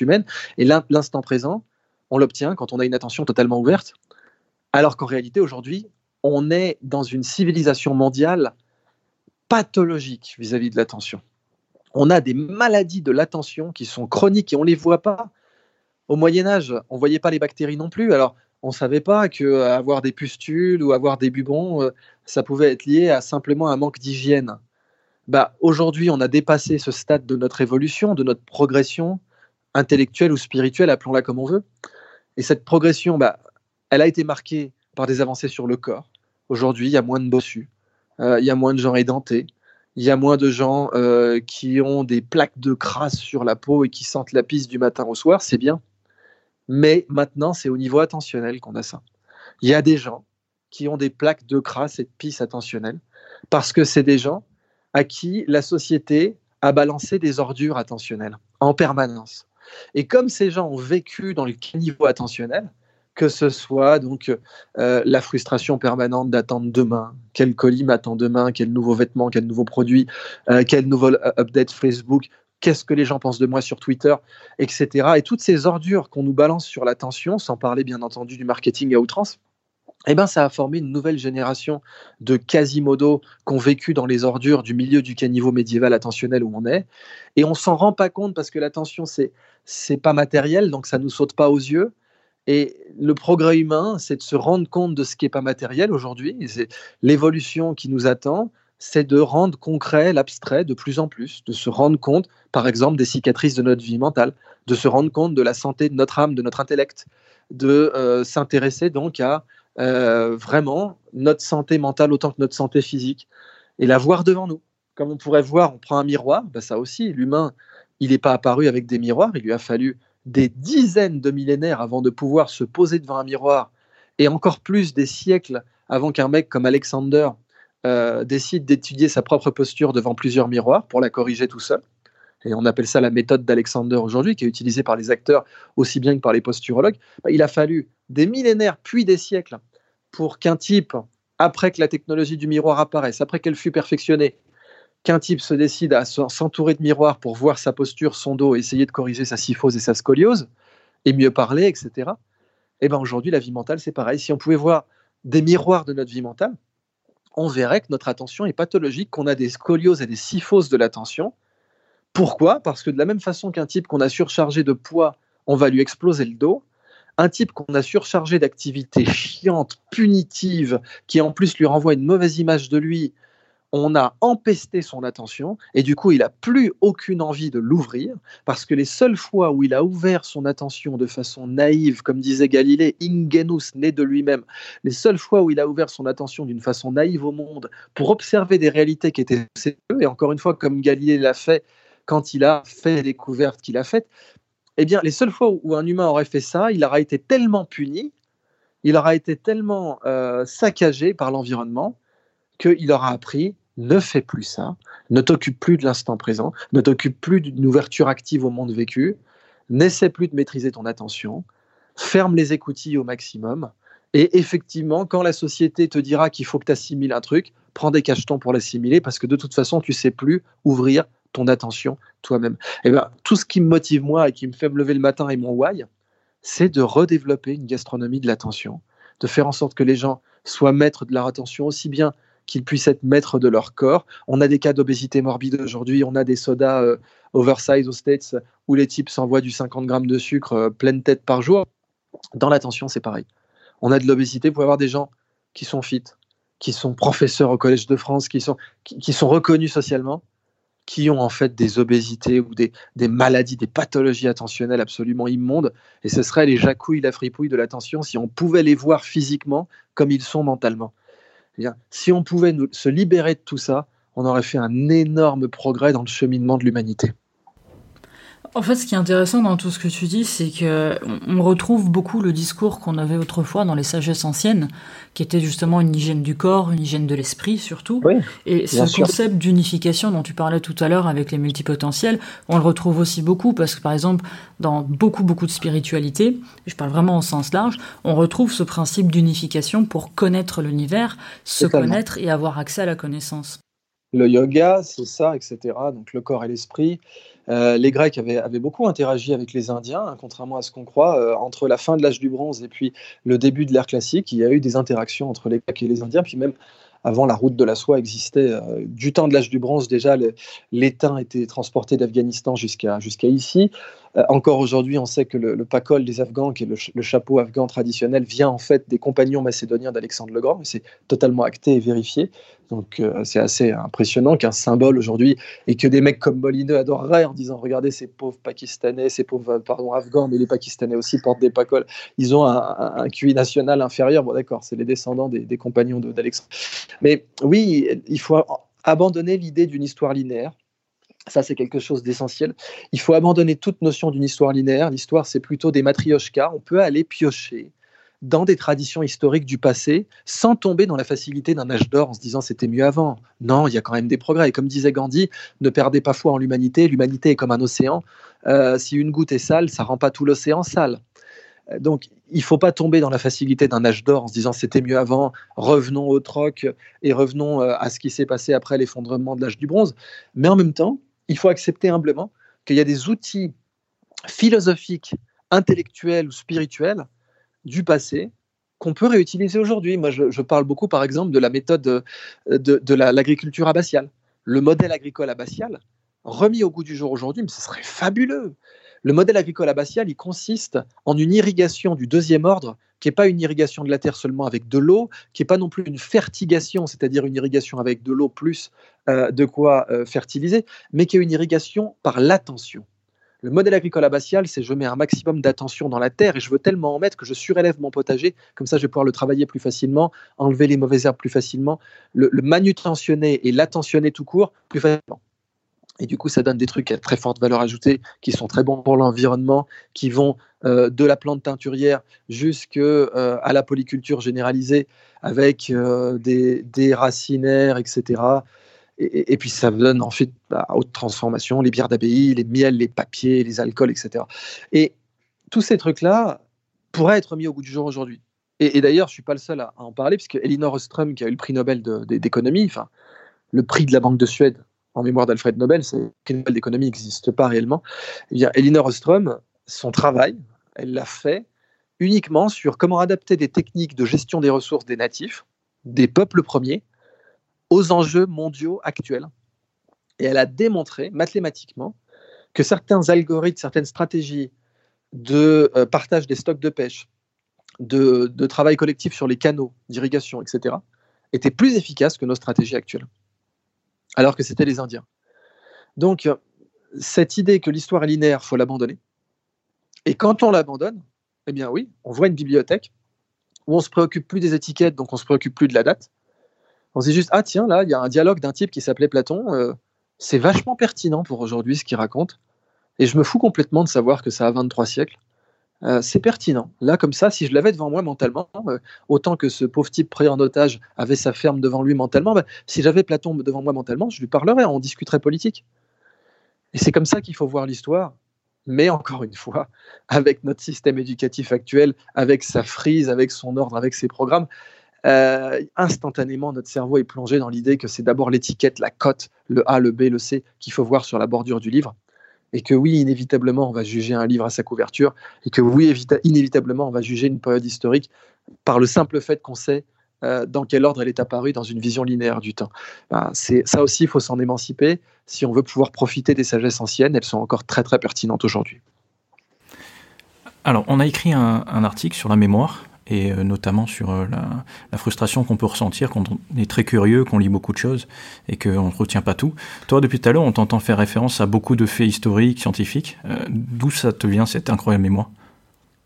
humaine. Et l'instant présent, on l'obtient quand on a une attention totalement ouverte, alors qu'en réalité, aujourd'hui, on est dans une civilisation mondiale pathologique vis-à-vis de l'attention. On a des maladies de l'attention qui sont chroniques et on ne les voit pas. Au Moyen Âge, on ne voyait pas les bactéries non plus. Alors, on ne savait pas qu'avoir des pustules ou avoir des bubons, euh, ça pouvait être lié à simplement un manque d'hygiène. Bah, Aujourd'hui, on a dépassé ce stade de notre évolution, de notre progression intellectuelle ou spirituelle, appelons-la comme on veut. Et cette progression, bah, elle a été marquée par des avancées sur le corps. Aujourd'hui, il y a moins de bossus, euh, il y a moins de gens édentés, il y a moins de gens euh, qui ont des plaques de crasse sur la peau et qui sentent la pisse du matin au soir, c'est bien. Mais maintenant, c'est au niveau attentionnel qu'on a ça. Il y a des gens qui ont des plaques de crasse et de pisse attentionnelles parce que c'est des gens à qui la société a balancé des ordures attentionnelles en permanence. Et comme ces gens ont vécu dans le niveau attentionnel, que ce soit donc euh, la frustration permanente d'attendre demain, quel colis m'attend demain, quel nouveau vêtement, quel nouveau produit, euh, quel nouveau euh, update Facebook, qu'est-ce que les gens pensent de moi sur Twitter, etc. Et toutes ces ordures qu'on nous balance sur l'attention, sans parler bien entendu du marketing à outrance, eh ben, ça a formé une nouvelle génération de quasimodo ont vécu dans les ordures du milieu du caniveau médiéval attentionnel où on est. Et on s'en rend pas compte parce que l'attention, c'est, c'est pas matériel, donc ça nous saute pas aux yeux. Et le progrès humain, c'est de se rendre compte de ce qui n'est pas matériel aujourd'hui. C'est l'évolution qui nous attend, c'est de rendre concret l'abstrait de plus en plus, de se rendre compte, par exemple, des cicatrices de notre vie mentale, de se rendre compte de la santé de notre âme, de notre intellect, de euh, s'intéresser donc à euh, vraiment notre santé mentale autant que notre santé physique, et la voir devant nous. Comme on pourrait voir, on prend un miroir, ben ça aussi, l'humain, il n'est pas apparu avec des miroirs, il lui a fallu des dizaines de millénaires avant de pouvoir se poser devant un miroir, et encore plus des siècles avant qu'un mec comme Alexander euh, décide d'étudier sa propre posture devant plusieurs miroirs pour la corriger tout seul. Et on appelle ça la méthode d'Alexander aujourd'hui, qui est utilisée par les acteurs aussi bien que par les posturologues. Bah, il a fallu des millénaires puis des siècles pour qu'un type, après que la technologie du miroir apparaisse, après qu'elle fut perfectionnée, qu'un type se décide à s'entourer de miroirs pour voir sa posture, son dos, essayer de corriger sa syphose et sa scoliose, et mieux parler, etc. Et eh ben aujourd'hui, la vie mentale, c'est pareil. Si on pouvait voir des miroirs de notre vie mentale, on verrait que notre attention est pathologique, qu'on a des scolioses et des syphoses de l'attention. Pourquoi? Parce que de la même façon qu'un type qu'on a surchargé de poids, on va lui exploser le dos, un type qu'on a surchargé d'activités chiantes, punitives, qui en plus lui renvoie une mauvaise image de lui, on a empesté son attention et du coup il n'a plus aucune envie de l'ouvrir parce que les seules fois où il a ouvert son attention de façon naïve, comme disait Galilée, ingenus né de lui-même, les seules fois où il a ouvert son attention d'une façon naïve au monde pour observer des réalités qui étaient et encore une fois comme Galilée l'a fait quand il a fait les découvertes qu'il a faites, eh bien les seules fois où un humain aurait fait ça, il aura été tellement puni, il aura été tellement euh, saccagé par l'environnement qu'il aura appris ne fais plus ça, ne t'occupe plus de l'instant présent, ne t'occupe plus d'une ouverture active au monde vécu, n'essaie plus de maîtriser ton attention, ferme les écoutilles au maximum. Et effectivement, quand la société te dira qu'il faut que tu assimiles un truc, prends des cachetons pour l'assimiler parce que de toute façon, tu sais plus ouvrir ton attention toi-même. Et eh ben, tout ce qui me motive moi et qui me fait me lever le matin et mon why, c'est de redévelopper une gastronomie de l'attention, de faire en sorte que les gens soient maîtres de leur attention aussi bien qu'ils puissent être maîtres de leur corps. On a des cas d'obésité morbide aujourd'hui, on a des sodas euh, oversize aux States où les types s'envoient du 50 grammes de sucre euh, pleine tête par jour. Dans l'attention, c'est pareil. On a de l'obésité, vous pouvez avoir des gens qui sont fit, qui sont professeurs au Collège de France, qui sont, qui, sont reconnus socialement, qui ont en fait des obésités ou des, maladies, des pathologies attentionnelles absolument immondes. Et ce serait les jacouilles, la fripouille de l'attention si on pouvait les voir physiquement comme ils sont mentalement. Si on pouvait se libérer de tout ça, on aurait fait un énorme progrès dans le cheminement de l'humanité. En fait, ce qui est intéressant dans tout ce que tu dis, c'est que on retrouve beaucoup le discours qu'on avait autrefois dans les sagesses anciennes, qui était justement une hygiène du corps, une hygiène de l'esprit surtout. et ce concept d'unification dont tu parlais tout à l'heure avec les multipotentiels, on le retrouve aussi beaucoup parce que par exemple, dans beaucoup beaucoup de spiritualité, je parle vraiment au sens large, on retrouve ce principe d'unification pour connaître l'univers, se connaître et avoir accès à la connaissance. Le yoga, c'est ça, etc. Donc le corps et l'esprit. Euh, les Grecs avaient, beaucoup interagi avec les Indiens, hein, contrairement à ce qu'on croit. Euh, entre la fin de l'âge du bronze et puis le début de l'ère classique, il y a eu des interactions entre les Grecs et les Indiens, puis même avant la route de la soie existait. Euh, du temps de l'âge du bronze, déjà, l'étain était transporté d'Afghanistan jusqu'à jusqu'à ici. Encore aujourd'hui, on sait que le, le, des Afghans, qui est le, chapeau afghan traditionnel, vient en fait des compagnons macédoniens d'Alexandre le Grand, c'est totalement acté et vérifié. Donc euh, c'est assez impressionnant qu'un symbole aujourd'hui et que des mecs comme Molineux adoreraient en disant regardez ces pauvres Pakistanais, ces pauvres pardon Afghans, mais les Pakistanais aussi portent des pacoles. Ils ont un, QI national inférieur. Bon d'accord, c'est les descendants des, compagnons d'Alexandre. Mais oui, il faut abandonner l'idée d'une histoire linéaire. Ça, c'est quelque chose d'essentiel. Il faut abandonner toute notion d'une histoire linéaire. L'histoire, c'est plutôt des matrioshkas. On peut aller piocher dans des traditions historiques du passé sans tomber dans la facilité d'un âge d'or en se disant c'était mieux avant. Non, il y a quand même des progrès. Et comme disait Gandhi, ne perdez pas foi en l'humanité. L'humanité est comme un océan. Euh, si une goutte est sale, ça rend pas tout l'océan sale. Euh, donc, il faut pas tomber dans la facilité d'un âge d'or en se disant c'était mieux avant, revenons au troc et revenons euh, à ce qui s'est passé après l'effondrement de l'âge du bronze. Mais en même temps, il faut accepter humblement qu'il y a des outils philosophiques, intellectuels ou spirituels du passé qu'on peut réutiliser aujourd'hui. Moi, je, parle beaucoup, par exemple, de la méthode de, de, l'agriculture abbatiale. Le modèle agricole abbatial, remis au goût du jour aujourd'hui, mais ce serait fabuleux. Le modèle agricole abbatial, il consiste en une irrigation du deuxième ordre, qui n'est pas une irrigation de la terre seulement avec de l'eau, qui n'est pas non plus une fertigation, c'est-à-dire une irrigation avec de l'eau plus euh, de quoi euh, fertiliser, mais qui est une irrigation par l'attention. Le modèle agricole abbatial, c'est je mets un maximum d'attention dans la terre et je veux tellement en mettre que je surélève mon potager, comme ça je vais pouvoir le travailler plus facilement, enlever les mauvaises herbes plus facilement, le, manutentionner et l'attentionner tout court plus facilement. Et du coup, ça donne des trucs à très forte valeur ajoutée, qui sont très bons pour l'environnement, qui vont euh, de la plante teinturière jusqu'à euh, la polyculture généralisée, avec euh, des, racinaires, etc. Et, puis ça donne en fait à bah, haute transformation, les bières d'abbaye, les miels, les papiers, les alcools, etc. Et tous ces trucs-là pourraient être mis au goût du jour aujourd'hui. Et, d'ailleurs, je ne suis pas le seul à, en parler, puisque Elinor Ostrom, qui a eu le prix Nobel d'économie, enfin, le prix de la Banque de Suède en mémoire d'Alfred Nobel, c'est Nobel d'économie n'existe pas réellement. Eh bien, Elinor Ostrom, son travail, elle l'a fait uniquement sur comment adapter des techniques de gestion des ressources des natifs, des peuples premiers, aux enjeux mondiaux actuels. Et elle a démontré mathématiquement que certains algorithmes, certaines stratégies de euh, partage des stocks de pêche, de, travail collectif sur les canaux d'irrigation, etc., étaient plus efficaces que nos stratégies actuelles, alors que c'était les Indiens. Donc, cette idée que l'histoire est linéaire, faut l'abandonner. Et quand on l'abandonne, eh bien oui, on voit une bibliothèque où on se préoccupe plus des étiquettes, donc on se préoccupe plus de la date, on se dit juste, ah tiens, là, il y a un dialogue d'un type qui s'appelait Platon. Euh, c'est vachement pertinent pour aujourd'hui ce qu'il raconte. Et je me fous complètement de savoir que ça a 23 siècles. Euh, c'est pertinent. Là, comme ça, si je l'avais devant moi mentalement, euh, autant que ce pauvre type pris en otage avait sa ferme devant lui mentalement, bah, si j'avais Platon devant moi mentalement, je lui parlerais, on discuterait politique. Et c'est comme ça qu'il faut voir l'histoire. Mais encore une fois, avec notre système éducatif actuel, avec sa frise, avec son ordre, avec ses programmes, euh, instantanément, notre cerveau est plongé dans l'idée que c'est d'abord l'étiquette, la cote, le A, le B, le C qu'il faut voir sur la bordure du livre. Et que oui, inévitablement, on va juger un livre à sa couverture. Et que oui, inévitablement, on va juger une période historique par le simple fait qu'on sait euh, dans quel ordre elle est apparue dans une vision linéaire du temps. Ben, ça aussi, il faut s'en émanciper. Si on veut pouvoir profiter des sagesses anciennes, elles sont encore très très pertinentes aujourd'hui. Alors, on a écrit un, article sur la mémoire et euh, notamment sur euh, la, frustration qu'on peut ressentir quand on est très curieux, qu'on lit beaucoup de choses et qu'on ne retient pas tout. Toi, depuis tout à l'heure, on t'entend faire référence à beaucoup de faits historiques, scientifiques. D'où ça te vient cette incroyable mémoire?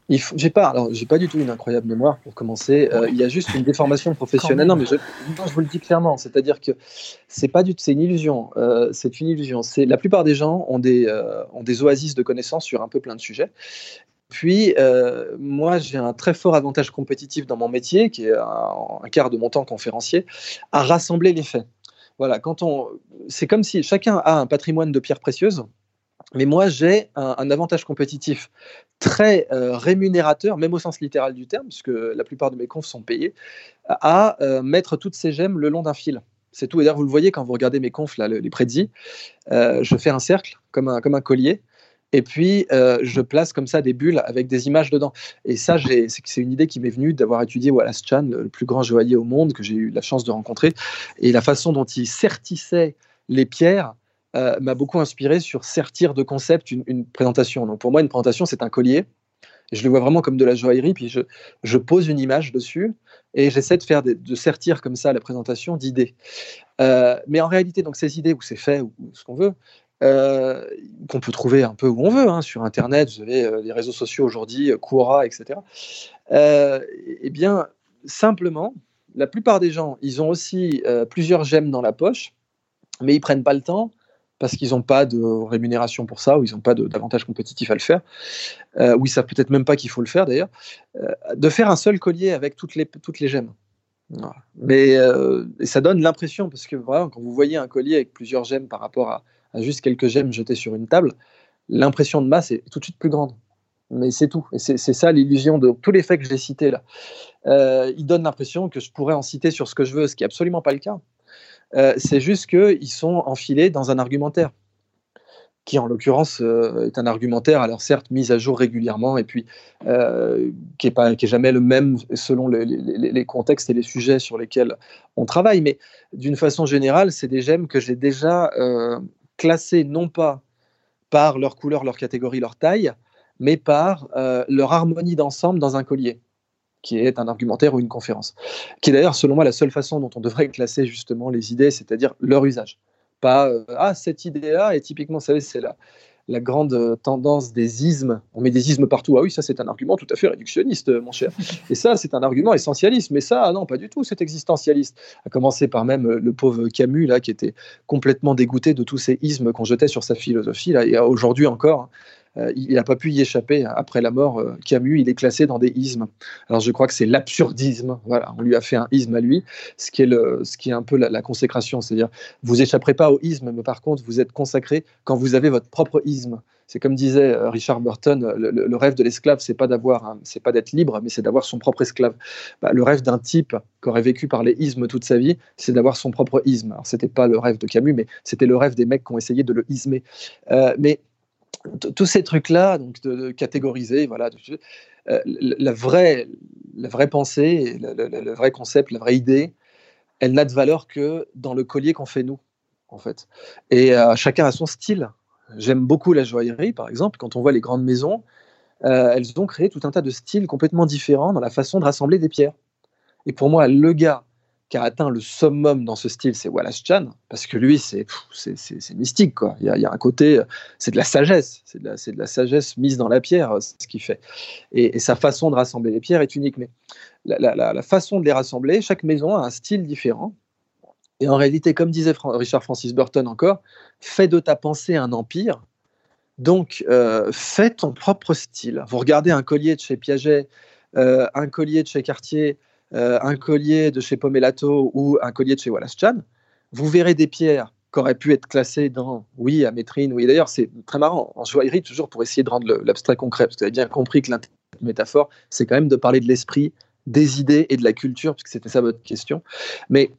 J'ai pas, alors j'ai pas du tout une incroyable mémoire pour commencer. Euh, il y a juste une déformation professionnelle. Non, mais je, vous le dis clairement, c'est-à-dire que c'est pas du, c'est une illusion. Euh, c'est une illusion. C'est la plupart des gens euh, ont des oasis de connaissances sur un peu plein de sujets. Puis moi, j'ai un très fort avantage compétitif dans mon métier, qui est un, quart de mon temps conférencier, à rassembler les faits. Voilà, quand on, c'est comme si chacun a un patrimoine de pierres précieuses. Mais moi, j'ai un, avantage compétitif très euh, rémunérateur, même au sens littéral du terme, puisque la plupart de mes confs sont payés, à euh, mettre toutes ces gemmes le long d'un fil. C'est tout. Et d'ailleurs, vous le voyez quand vous regardez mes confs, les prédits, euh, je fais un cercle comme un, comme un collier. Et puis, je place comme ça des bulles avec des images dedans. Et ça, c'est une idée qui m'est venue d'avoir étudié Wallace Chan, le plus grand joaillier au monde que j'ai eu la chance de rencontrer. Et la façon dont il sertissait les pierres euh, m'a beaucoup inspiré sur sertir de concept une, présentation. Donc pour moi, une présentation, c'est un collier. Je le vois vraiment comme de la joaillerie, puis je, pose une image dessus et j'essaie de faire de sertir comme ça la présentation d'idées. Euh, mais en réalité, donc ces idées ou ces faits ou, ce qu'on veut, euh, qu'on peut trouver un peu où on veut, hein, sur Internet, vous avez les réseaux sociaux aujourd'hui, Quora, etc. eh bien, simplement, la plupart des gens, ils ont aussi plusieurs gemmes dans la poche, mais ils prennent pas le temps parce qu'ils n'ont pas de rémunération pour ça, ou ils n'ont pas d'avantage compétitif à le faire, euh, ou ils savent peut-être même pas qu'il faut le faire d'ailleurs, euh, de faire un seul collier avec toutes les, gemmes. Mais euh, ça donne l'impression, parce que vraiment, quand vous voyez un collier avec plusieurs gemmes par rapport à, juste quelques gemmes jetées sur une table, l'impression de masse est tout de suite plus grande. Mais c'est tout. Et c'est ça l'illusion de tous les faits que j'ai cités là. Euh, il donne l'impression que je pourrais en citer sur ce que je veux, ce qui n'est absolument pas le cas. Euh, c'est juste qu'ils sont enfilés dans un argumentaire qui en l'occurrence euh, est un argumentaire, alors certes mis à jour régulièrement, et puis qui n'est jamais le même selon les, contextes et les sujets sur lesquels on travaille, mais d'une façon générale, c'est des gemmes que j'ai déjà classées non pas par leur couleur, leur catégorie, leur taille, mais par leur harmonie d'ensemble dans un collier qui est un argumentaire ou une conférence, qui est d'ailleurs, selon moi, la seule façon dont on devrait classer justement les idées, c'est-à-dire leur usage. Pas euh, ah cette idée-là, et typiquement, c'est la, grande euh, tendance des ismes. On met des ismes partout. Ah oui, ça c'est un argument tout à fait réductionniste, euh, mon cher. Et ça, c'est un argument essentialiste. Mais ça, ah non, pas du tout, c'est existentialiste. À commencer par même le pauvre Camus, là, qui était complètement dégoûté de tous ces ismes qu'on jetait sur sa philosophie. Là, et aujourd'hui encore, euh, il n'a pas pu y échapper. Après la mort, euh, Camus, il est classé dans des ismes. Alors je crois que c'est l'absurdisme. Voilà, on lui a fait un isme à lui, ce qui est, ce qui est un peu la, consécration. C'est-à-dire, vous échapperez pas au isme, mais par contre, vous êtes consacré quand vous avez votre propre isme. C'est comme disait euh, Richard Burton, le, rêve de l'esclave, c'est pas d'avoir, c'est pas d'être libre, mais c'est d'avoir son propre esclave. Bah, le rêve d'un type qui aurait vécu par les ismes toute sa vie, c'est d'avoir son propre isme. Alors c'était pas le rêve de Camus, mais c'était le rêve des mecs qui ont essayé de le ismer. mais tous ces trucs-là, donc de, catégoriser, voilà, euh, la, vraie, la vraie pensée, le, vrai concept, la vraie idée, elle n'a de valeur que dans le collier qu'on fait nous, en fait. Et euh, chacun a son style. J'aime beaucoup la joaillerie, par exemple, quand on voit les grandes maisons, euh, elles ont créé tout un tas de styles complètement différents dans la façon de rassembler des pierres. Et pour moi, le gars qui a atteint le summum dans ce style, c'est Wallace Chan, parce que lui, c'est mystique. Quoi. Il, y a, un côté, c'est de la sagesse, c'est de, de, la sagesse mise dans la pierre, ce qu'il fait. Et, sa façon de rassembler les pierres est unique. Mais la, façon de les rassembler, chaque maison a un style différent. Et en réalité, comme disait Richard Francis Burton encore, fais de ta pensée un empire. Donc, euh, fais ton propre style. Vous regardez un collier de chez Piaget, euh, un collier de chez Cartier, euh, un collier de chez Pomelato ou un collier de chez Wallace Chan, vous verrez des pierres qui auraient pu être classées dans, oui, amétrine, oui. D'ailleurs, c'est très marrant, en joaillerie, toujours pour essayer de rendre l'abstrait concret, parce que vous avez bien compris que la métaphore, c'est quand même de parler de l'esprit, des idées et de la culture, puisque c'était ça votre question. Mais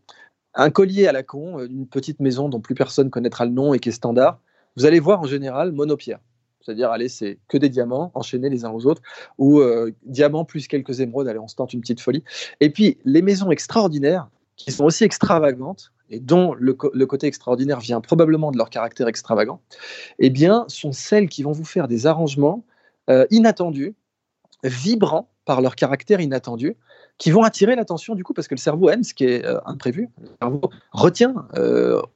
un collier à la con, euh, une petite maison dont plus personne connaîtra le nom et qui est standard, vous allez voir en général monopierre. C'est-à-dire, allez, c'est que des diamants enchaînés les uns aux autres, ou euh, diamants plus quelques émeraudes, allez, on se tente une petite folie. Et puis, les maisons extraordinaires, qui sont aussi extravagantes, et dont le, côté extraordinaire vient probablement de leur caractère extravagant, eh bien, sont celles qui vont vous faire des arrangements euh, inattendus, vibrants par leur caractère inattendu, qui vont attirer l'attention du coup, parce que le cerveau aime ce qui est euh, imprévu. Le cerveau retient,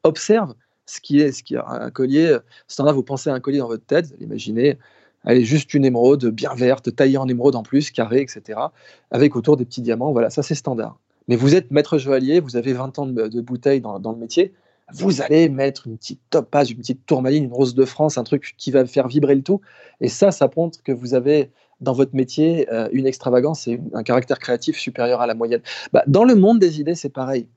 observe ce qui est, ce qui est un collier. Standard, vous pensez à un collier dans votre tête, vous imaginez, elle est juste une émeraude bien verte, taillée en émeraude en plus, carrée, etc., avec autour des petits diamants. Voilà, ça c'est standard. Mais vous êtes maître joaillier, vous avez 20 ans de, de bouteille dans, dans, le métier, vous allez mettre une petite topaz, une petite tourmaline, une rose de France, un truc qui va faire vibrer le tout. Et ça, ça montre que vous avez dans votre métier euh, une extravagance et un caractère créatif supérieur à la moyenne. Bah, dans le monde des idées, c'est pareil.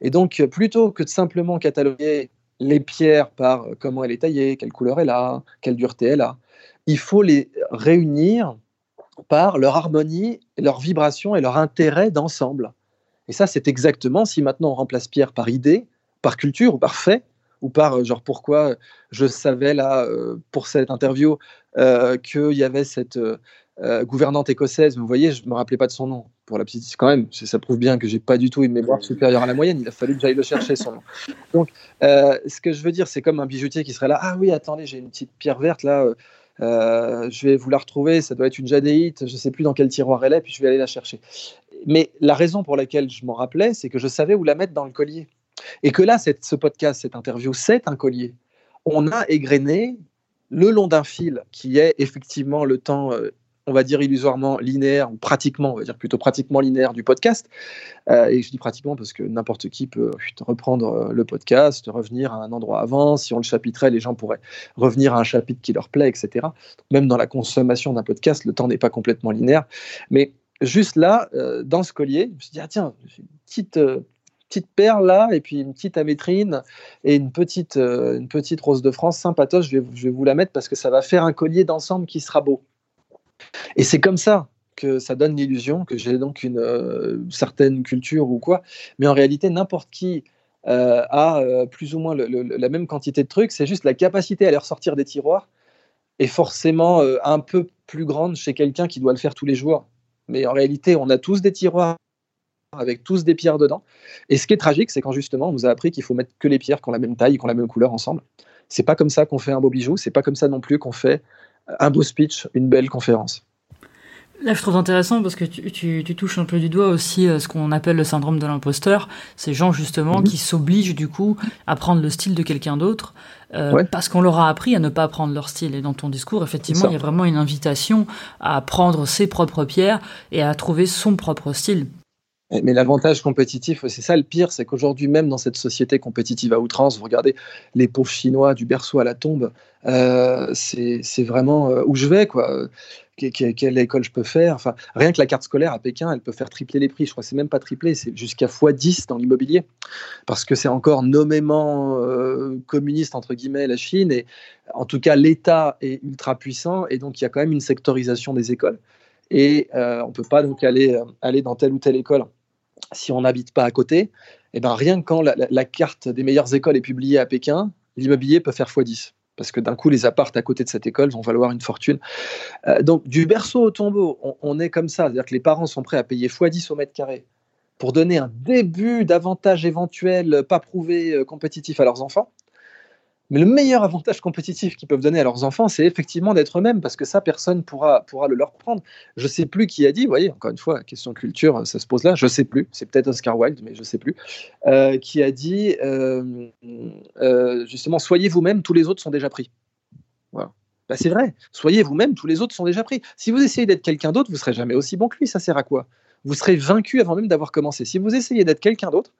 Et donc, plutôt que de simplement cataloguer les pierres par euh, comment elle est taillée, quelle couleur elle a, quelle dureté elle a, il faut les réunir par leur harmonie, leur vibration et leur intérêt d'ensemble. Et ça, c'est exactement si maintenant on remplace pierre par idée, par culture ou par fait, ou par euh, genre pourquoi je savais là pour cette interview euh, qu'il y avait cette euh, gouvernante écossaise. Vous voyez, je ne me rappelais pas de son nom. Pour la petite, quand même, ça prouve bien que j'ai pas du tout une mémoire supérieure à la moyenne. Il a fallu que j'aille le chercher son nom. Donc, euh, ce que je veux dire, c'est comme un bijoutier qui serait là. Ah oui, attendez, j'ai une petite pierre verte là. je vais vous la retrouver. Ça doit être une jadéite. Je ne sais plus dans quel tiroir elle est. Puis je vais aller la chercher. Mais la raison pour laquelle je m'en rappelais, c'est que je savais où la mettre dans le collier. Et que là, cette, ce podcast, cette interview, c'est un collier. On a égrené le long d'un fil qui est effectivement le temps, euh, on va dire illusoirement linéaire, ou pratiquement, on va dire plutôt pratiquement linéaire du podcast. Euh, et je dis pratiquement parce que n'importe qui peut reprendre euh, le podcast, revenir à un endroit avant. Si on le chapitrait, les gens pourraient revenir à un chapitre qui leur plaît, etc. même dans la consommation d'un podcast, le temps n'est pas complètement linéaire. Mais juste là, dans ce collier, je me suis dit, ah tiens, une petite petite perle là, et puis une petite amétrine et une petite, euh, une petite rose de France sympatoche. Je vais vous la mettre parce que ça va faire un collier d'ensemble qui sera beau. Et c'est comme ça que ça donne l'illusion que j'ai donc une euh, certaine culture ou quoi. Mais en réalité, n'importe qui euh, a plus ou moins la même quantité de trucs. C'est juste la capacité à les ressortir des tiroirs est forcément un peu plus grande chez quelqu'un qui doit le faire tous les jours. Mais en réalité, on a tous des tiroirs avec tous des pierres dedans. Et ce qui est tragique, c'est quand justement on nous a appris qu'il faut mettre que les pierres qui ont la même taille, qui ont la même couleur ensemble. C'est pas comme ça qu'on fait un beau bijou, c'est pas comme ça non plus qu'on fait un beau speech, une belle conférence. Là, je trouve intéressant parce que tu, touches un peu du doigt aussi euh, ce qu'on appelle le syndrome de l'imposteur. Ces gens justement mhm. qui s'obligent du coup à prendre le style de quelqu'un d'autre euh, parce qu'on leur a appris à ne pas prendre leur style. Et dans ton discours, effectivement, il y a vraiment une invitation à prendre ses propres pierres et à trouver son propre style. Mais l'avantage compétitif, c'est ça le pire, c'est qu'aujourd'hui même dans cette société compétitive à outrance, vous regardez les pauvres Chinois du berceau à la tombe, euh, c'est vraiment euh, où je vais, quoi. quelle école je peux faire? Enfin, rien que la carte scolaire à Pékin, elle peut faire tripler les prix. Je crois que c'est même pas tripler, c'est jusqu'à x10 dans l'immobilier, parce que c'est encore nommément euh, communiste entre guillemets la Chine. Et en tout cas l'État est ultra puissant. Et donc il y a quand même une sectorisation des écoles et on peut pas donc aller aller dans telle ou telle école si on n'habite pas à côté, et eh ben rien que quand la, carte des meilleures écoles est publiée à Pékin, l'immobilier peut faire x10. Parce que d'un coup, les appartes à côté de cette école vont valoir une fortune. Euh, donc, du berceau au tombeau, on, est comme ça. C'est-à-dire que les parents sont prêts à payer x10 au mètre carré pour donner un début d'avantage éventuel pas prouvé euh, compétitif à leurs enfants. Mais le meilleur avantage compétitif qu'ils peuvent donner à leurs enfants, c'est effectivement d'être eux-mêmes, parce que ça, personne pourra, pourra le leur prendre. Je ne sais plus qui a dit, vous voyez, encore une fois, question culture, ça se pose là, je ne sais plus, c'est peut-être Oscar Wilde, mais je ne sais plus, euh, qui a dit, euh, euh, justement, soyez vous-même, tous les autres sont déjà pris. Voilà. Bah, c'est vrai, soyez vous-même, tous les autres sont déjà pris. Si vous essayez d'être quelqu'un d'autre, vous serez jamais aussi bon que lui, ça sert à quoi? Vous serez vaincu avant même d'avoir commencé. Si vous essayez d'être quelqu'un d'autre,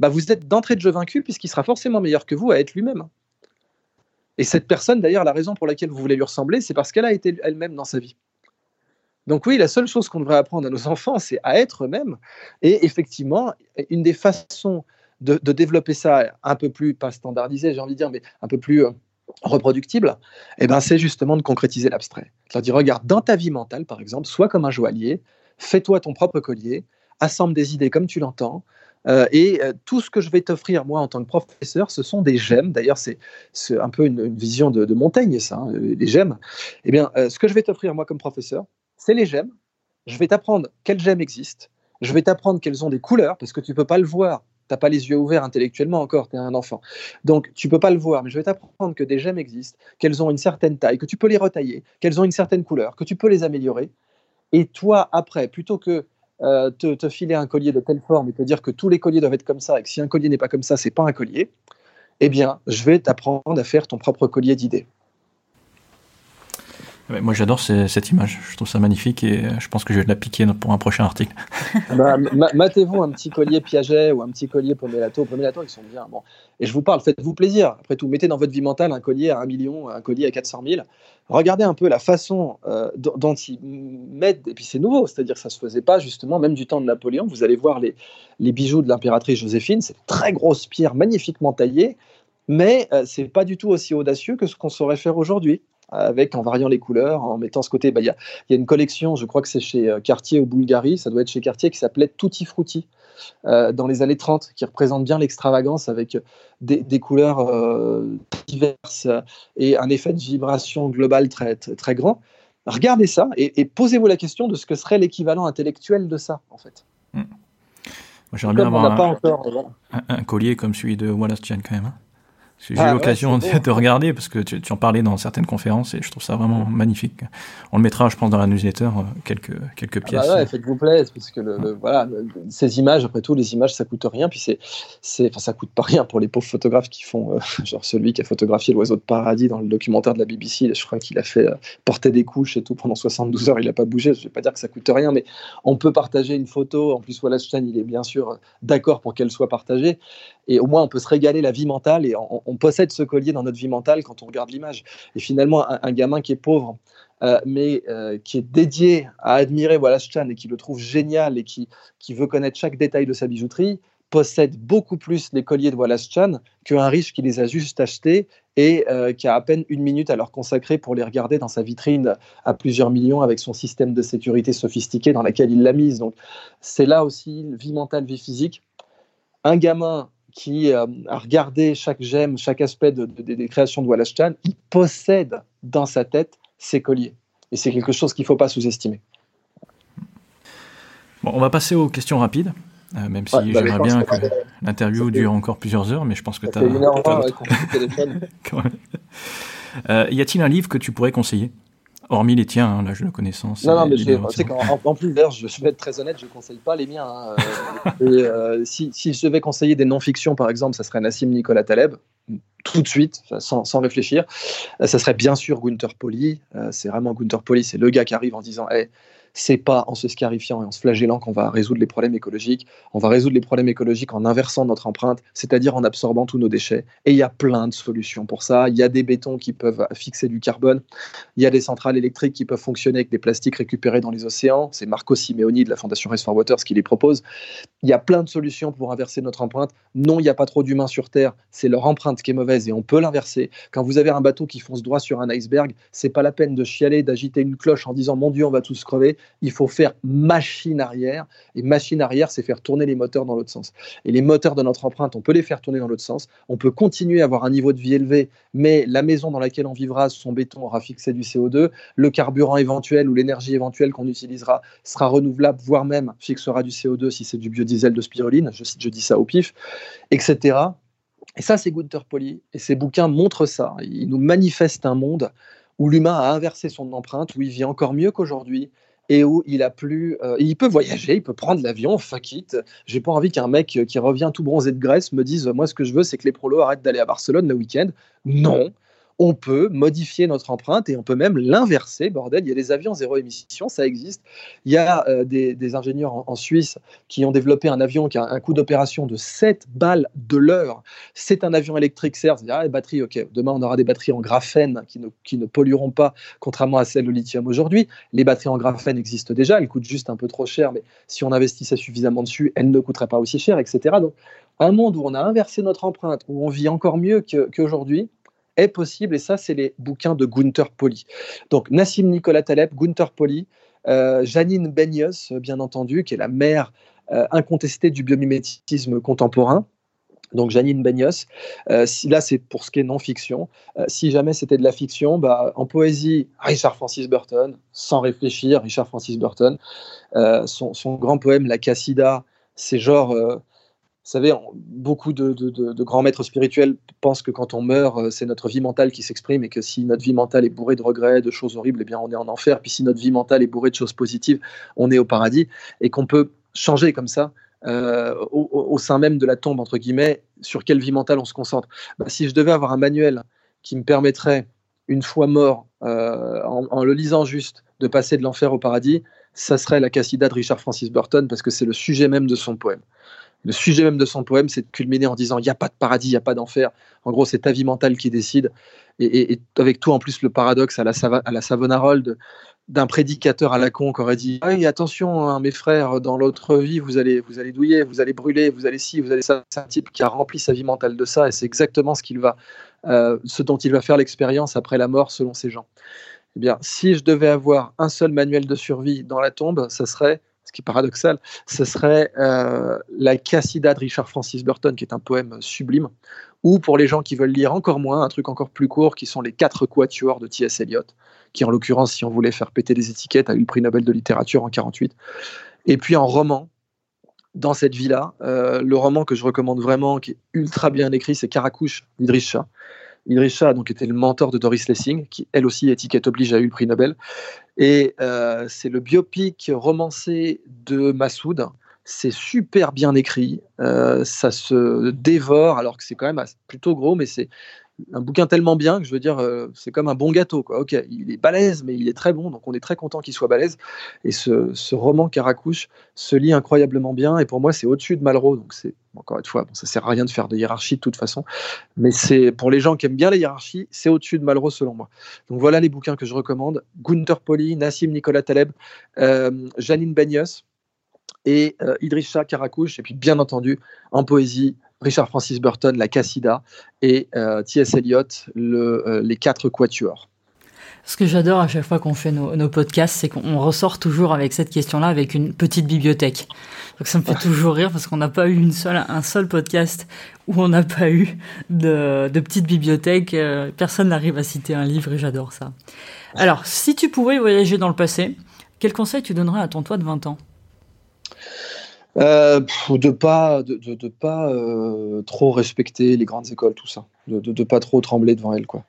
bah, vous êtes d'entrée de jeu vaincu, puisqu'il sera forcément meilleur que vous à être lui-même. Et cette personne, d'ailleurs, la raison pour laquelle vous voulez lui ressembler, c'est parce qu'elle a été elle-même dans sa vie. Donc oui, la seule chose qu'on devrait apprendre à nos enfants, c'est à être eux-mêmes. Et effectivement, une des façons de, développer ça un peu plus, pas standardisé, j'ai envie de dire, mais un peu plus euh, reproductible, eh ben, c'est justement de concrétiser l'abstrait. cest dire regarde, dans ta vie mentale, par exemple, sois comme un joaillier, fais-toi ton propre collier, assemble des idées comme tu l'entends, euh, et euh, tout ce que je vais t'offrir, moi, en tant que professeur, ce sont des gemmes. D'ailleurs, c'est un peu une, vision de, de, Montaigne, ça, hein, les gemmes. Eh bien, euh, ce que je vais t'offrir, moi, comme professeur, c'est les gemmes. Je vais t'apprendre quelles gemmes existent. Je vais t'apprendre qu'elles ont des couleurs, parce que tu ne peux pas le voir. Tu n'as pas les yeux ouverts intellectuellement encore, tu es un enfant. Donc, tu ne peux pas le voir, mais je vais t'apprendre que des gemmes existent, qu'elles ont une certaine taille, que tu peux les retailler, qu'elles ont une certaine couleur, que tu peux les améliorer. Et toi, après, plutôt que euh, te, filer un collier de telle forme et te dire que tous les colliers doivent être comme ça et que si un collier n'est pas comme ça, c'est pas un collier, eh bien, je vais t'apprendre à faire ton propre collier d'idées. Moi, j'adore cette image. Je trouve ça magnifique et je pense que je vais la piquer pour un prochain article. bah, Matez-vous un petit collier Piaget ou un petit collier Pomelato. Pomelato, ils sont bien. Bon. Et je vous parle, faites-vous plaisir. Après tout, mettez dans votre vie mentale un collier à 1 million, un collier à 400 000. Regardez un peu la façon euh, dont ils mettent. Et puis, c'est nouveau. C'est-à-dire que ça ne se faisait pas, justement, même du temps de Napoléon. Vous allez voir les, bijoux de l'impératrice Joséphine. C'est très grosses pierres magnifiquement taillées. Mais euh, c'est pas du tout aussi audacieux que ce qu'on saurait faire aujourd'hui avec en variant les couleurs, en mettant ce côté. Bah, il y, a, y, a, une collection, je crois que c'est chez euh, Cartier au Bulgarie, ça doit être chez Cartier, qui s'appelait Tutti Frutti. Euh, dans les années 30, qui représente bien l'extravagance avec des, des couleurs euh, diverses et un effet de vibration globale très, très, très grand. Regardez ça et, et posez-vous la question de ce que serait l'équivalent intellectuel de ça, en fait. Mmh. J'aimerais bien avoir un, encore, un, un, collier comme celui de Wallace Chan quand même. Hein. J'ai eu ah, l'occasion de, regarder parce que tu, tu, en parlais dans certaines conférences et je trouve ça vraiment magnifique. On le mettra, je pense, dans la newsletter, euh, quelques, quelques pièces. Ah bah ouais, faites-vous plaisir parce que le, voilà, ces images, après tout, les images, ça coûte rien. Puis c'est, c'est, enfin, ça coûte pas rien pour les pauvres photographes qui font, euh, genre celui qui a photographié l'oiseau de paradis dans le documentaire de la BBC. Je crois qu'il a fait euh, porter des couches et tout pendant 72 heures. Il n'a pas bougé. Je vais pas dire que ça coûte rien, mais on peut partager une photo. En plus, Wallace Chan, il est bien sûr d'accord pour qu'elle soit partagée. Et au moins, on peut se régaler la vie mentale et on, on possède ce collier dans notre vie mentale quand on regarde l'image. Et finalement, un, gamin qui est pauvre, euh, mais euh, qui est dédié à admirer Wallace Chan et qui le trouve génial et qui, qui veut connaître chaque détail de sa bijouterie, possède beaucoup plus les colliers de Wallace Chan qu'un riche qui les a juste achetés et euh, qui a à peine une minute à leur consacrer pour les regarder dans sa vitrine à plusieurs millions avec son système de sécurité sophistiqué dans lequel il l'a mise. Donc c'est là aussi vie mentale, vie physique. Un gamin qui euh, a regardé chaque gemme, chaque aspect de, de, des créations de Wallace Chan, il possède dans sa tête ses colliers. Et c'est quelque chose qu'il ne faut pas sous-estimer. Bon, on va passer aux questions rapides, euh, même si ouais, bah, j'aimerais bien que l'interview dure encore plusieurs heures, mais je pense que tu as... Une heure euh, y a-t-il un livre que tu pourrais conseiller? Hormis les tiens, hein, là, je le connaissance. Non, non, mais sais qu'en en plus, d'ailleurs, je, vais être très honnête, je ne conseille pas les miens. Hein, euh, et, euh, si, si, je devais conseiller des non-fictions, par exemple, ça serait Nassim Nicolas Taleb, tout de suite, sans, sans réfléchir. Euh, ça serait bien sûr Gunther Poli. Euh, c'est vraiment Gunther Poli, c'est le gars qui arrive en disant hey, c'est pas en se scarifiant et en se flagellant qu'on va résoudre les problèmes écologiques. On va résoudre les problèmes écologiques en inversant notre empreinte, c'est-à-dire en absorbant tous nos déchets. Et il y a plein de solutions pour ça. Il y a des bétons qui peuvent fixer du carbone. Il y a des centrales électriques qui peuvent fonctionner avec des plastiques récupérés dans les océans. C'est Marco Simeoni de la Fondation Race for Water qui les propose. Il y a plein de solutions pour inverser notre empreinte. Non, il n'y a pas trop d'humains sur Terre. C'est leur empreinte qui est mauvaise et on peut l'inverser. Quand vous avez un bateau qui fonce droit sur un iceberg, c'est pas la peine de chialer, d'agiter une cloche en disant mon Dieu, on va tous crever il faut faire machine arrière. Et machine arrière, c'est faire tourner les moteurs dans l'autre sens. Et les moteurs de notre empreinte, on peut les faire tourner dans l'autre sens. On peut continuer à avoir un niveau de vie élevé, mais la maison dans laquelle on vivra, son béton aura fixé du CO2. Le carburant éventuel ou l'énergie éventuelle qu'on utilisera sera renouvelable, voire même fixera du CO2 si c'est du biodiesel de spiruline. Je, je dis ça au pif, etc. Et ça, c'est Gunther Poli. Et ces bouquins montrent ça. Ils nous manifestent un monde où l'humain a inversé son empreinte, où il vit encore mieux qu'aujourd'hui, et où il a plus, euh, il peut voyager, il peut prendre l'avion, fuck it. J'ai pas envie qu'un mec qui revient tout bronzé de Grèce me dise, moi ce que je veux c'est que les prolos arrêtent d'aller à Barcelone le week-end. Non, on peut modifier notre empreinte et on peut même l'inverser. Bordel, il y a des avions zéro émission, ça existe. Il y a euh, des, ingénieurs en, Suisse qui ont développé un avion qui a un coût d'opération de 7 balles de l'heure. C'est un avion électrique, certes. Ah, batteries, ok. Demain, on aura des batteries en graphène qui ne, qui ne pollueront pas, contrairement à celles au lithium aujourd'hui. Les batteries en graphène existent déjà, elles coûtent juste un peu trop cher, mais si on investissait suffisamment dessus, elles ne coûteraient pas aussi cher, etc. Donc, un monde où on a inversé notre empreinte, où on vit encore mieux qu'aujourd'hui, est possible, et ça, c'est les bouquins de Gunther Poli. Donc, Nassim Nicolas Taleb, Gunther Poli, euh, Janine Benyos, bien entendu, qui est la mère euh, incontestée du biomimétisme contemporain. Donc Janine Benyos, euh, si, là c'est pour ce qui est non-fiction. Si jamais c'était de la fiction, bah, en poésie, Richard Francis Burton, sans réfléchir, Richard Francis Burton. Son, son, grand poème La Cassida, c'est genre savez, beaucoup de, grands maîtres spirituels pensent que quand on meurt, euh, c'est notre vie mentale qui s'exprime et que si notre vie mentale est bourrée de regrets, de choses horribles, eh bien on est en enfer. Puis si notre vie mentale est bourrée de choses positives, on est au paradis et qu'on peut changer comme ça euh, au, sein même de la tombe entre guillemets sur quelle vie mentale on se concentre. Bah, si je devais avoir un manuel qui me permettrait une fois mort, euh, en, le lisant juste, de passer de l'enfer au paradis, ça serait la Cassida de Richard Francis Burton parce que c'est le sujet même de son poème. Le sujet même de son poème, c'est de culminer en disant il n'y a pas de paradis, il n'y a pas d'enfer. En gros, c'est ta vie mentale qui décide. Et, avec tout, en plus, le paradoxe à la, Savonarold d'un prédicateur à la con qui aurait dit ah attention, hein, mes frères, dans l'autre vie, vous allez, vous allez douiller, vous allez brûler, vous allez ci, vous allez ça. C'est un type qui a rempli sa vie mentale de ça et c'est exactement ce, euh, ce dont il va faire l'expérience après la mort selon ces gens. Eh bien, si je devais avoir un seul manuel de survie dans la tombe, ça serait ce qui est paradoxal, ce serait euh, la Cassida de Richard Francis Burton, qui est un poème sublime, ou pour les gens qui veulent lire encore moins, un truc encore plus court, qui sont les quatre quatuors de T.S. Eliot, qui en l'occurrence, si on voulait faire péter des étiquettes, a eu le prix Nobel de littérature en 48. Et puis en roman, dans cette vie-là, euh, le roman que je recommande vraiment, qui est ultra bien écrit, c'est Karakouche d'Idriss. Idriss a donc été le mentor de Doris Lessing, qui elle aussi, étiquette oblige, a eu le prix Nobel. Et euh, c'est le biopic romancé de Massoud. C'est super bien écrit, euh, ça se dévore, alors que c'est quand même plutôt gros, mais c'est un bouquin tellement bien que je veux dire, euh, c'est comme un bon gâteau. Quoi. Ok, il est balèze, mais il est très bon, donc on est très content qu'il soit balèze. Et ce, roman Caracouche se lit incroyablement bien, et pour moi, c'est au-dessus de Malraux. Donc c'est encore une fois, bon, ça sert à rien de faire de hiérarchie de toute façon, mais c'est pour les gens qui aiment bien la hiérarchie, c'est au-dessus de Malraux selon moi. Donc voilà les bouquins que je recommande Gunther Poli, Nassim Nicolas Taleb, euh, Janine Benyos et euh, Idriss Shah Karakouche, et puis bien entendu en poésie Richard Francis Burton, la Cassida, et euh, T.S. Eliot, le, euh, les quatre quatuors. Ce que j'adore à chaque fois qu'on fait nos, podcasts, c'est qu'on ressort toujours avec cette question-là, avec une petite bibliothèque. Donc ça me fait toujours rire parce qu'on n'a pas eu une seule, un seul podcast où on n'a pas eu de, de petite bibliothèque. Euh, personne n'arrive à citer un livre et j'adore ça. Alors, si tu pouvais voyager dans le passé, quel conseil tu donnerais à ton toi de 20 ans? Euh, de pas de, de, pas euh, trop respecter les grandes écoles tout ça. De, de, pas trop trembler devant elles quoi.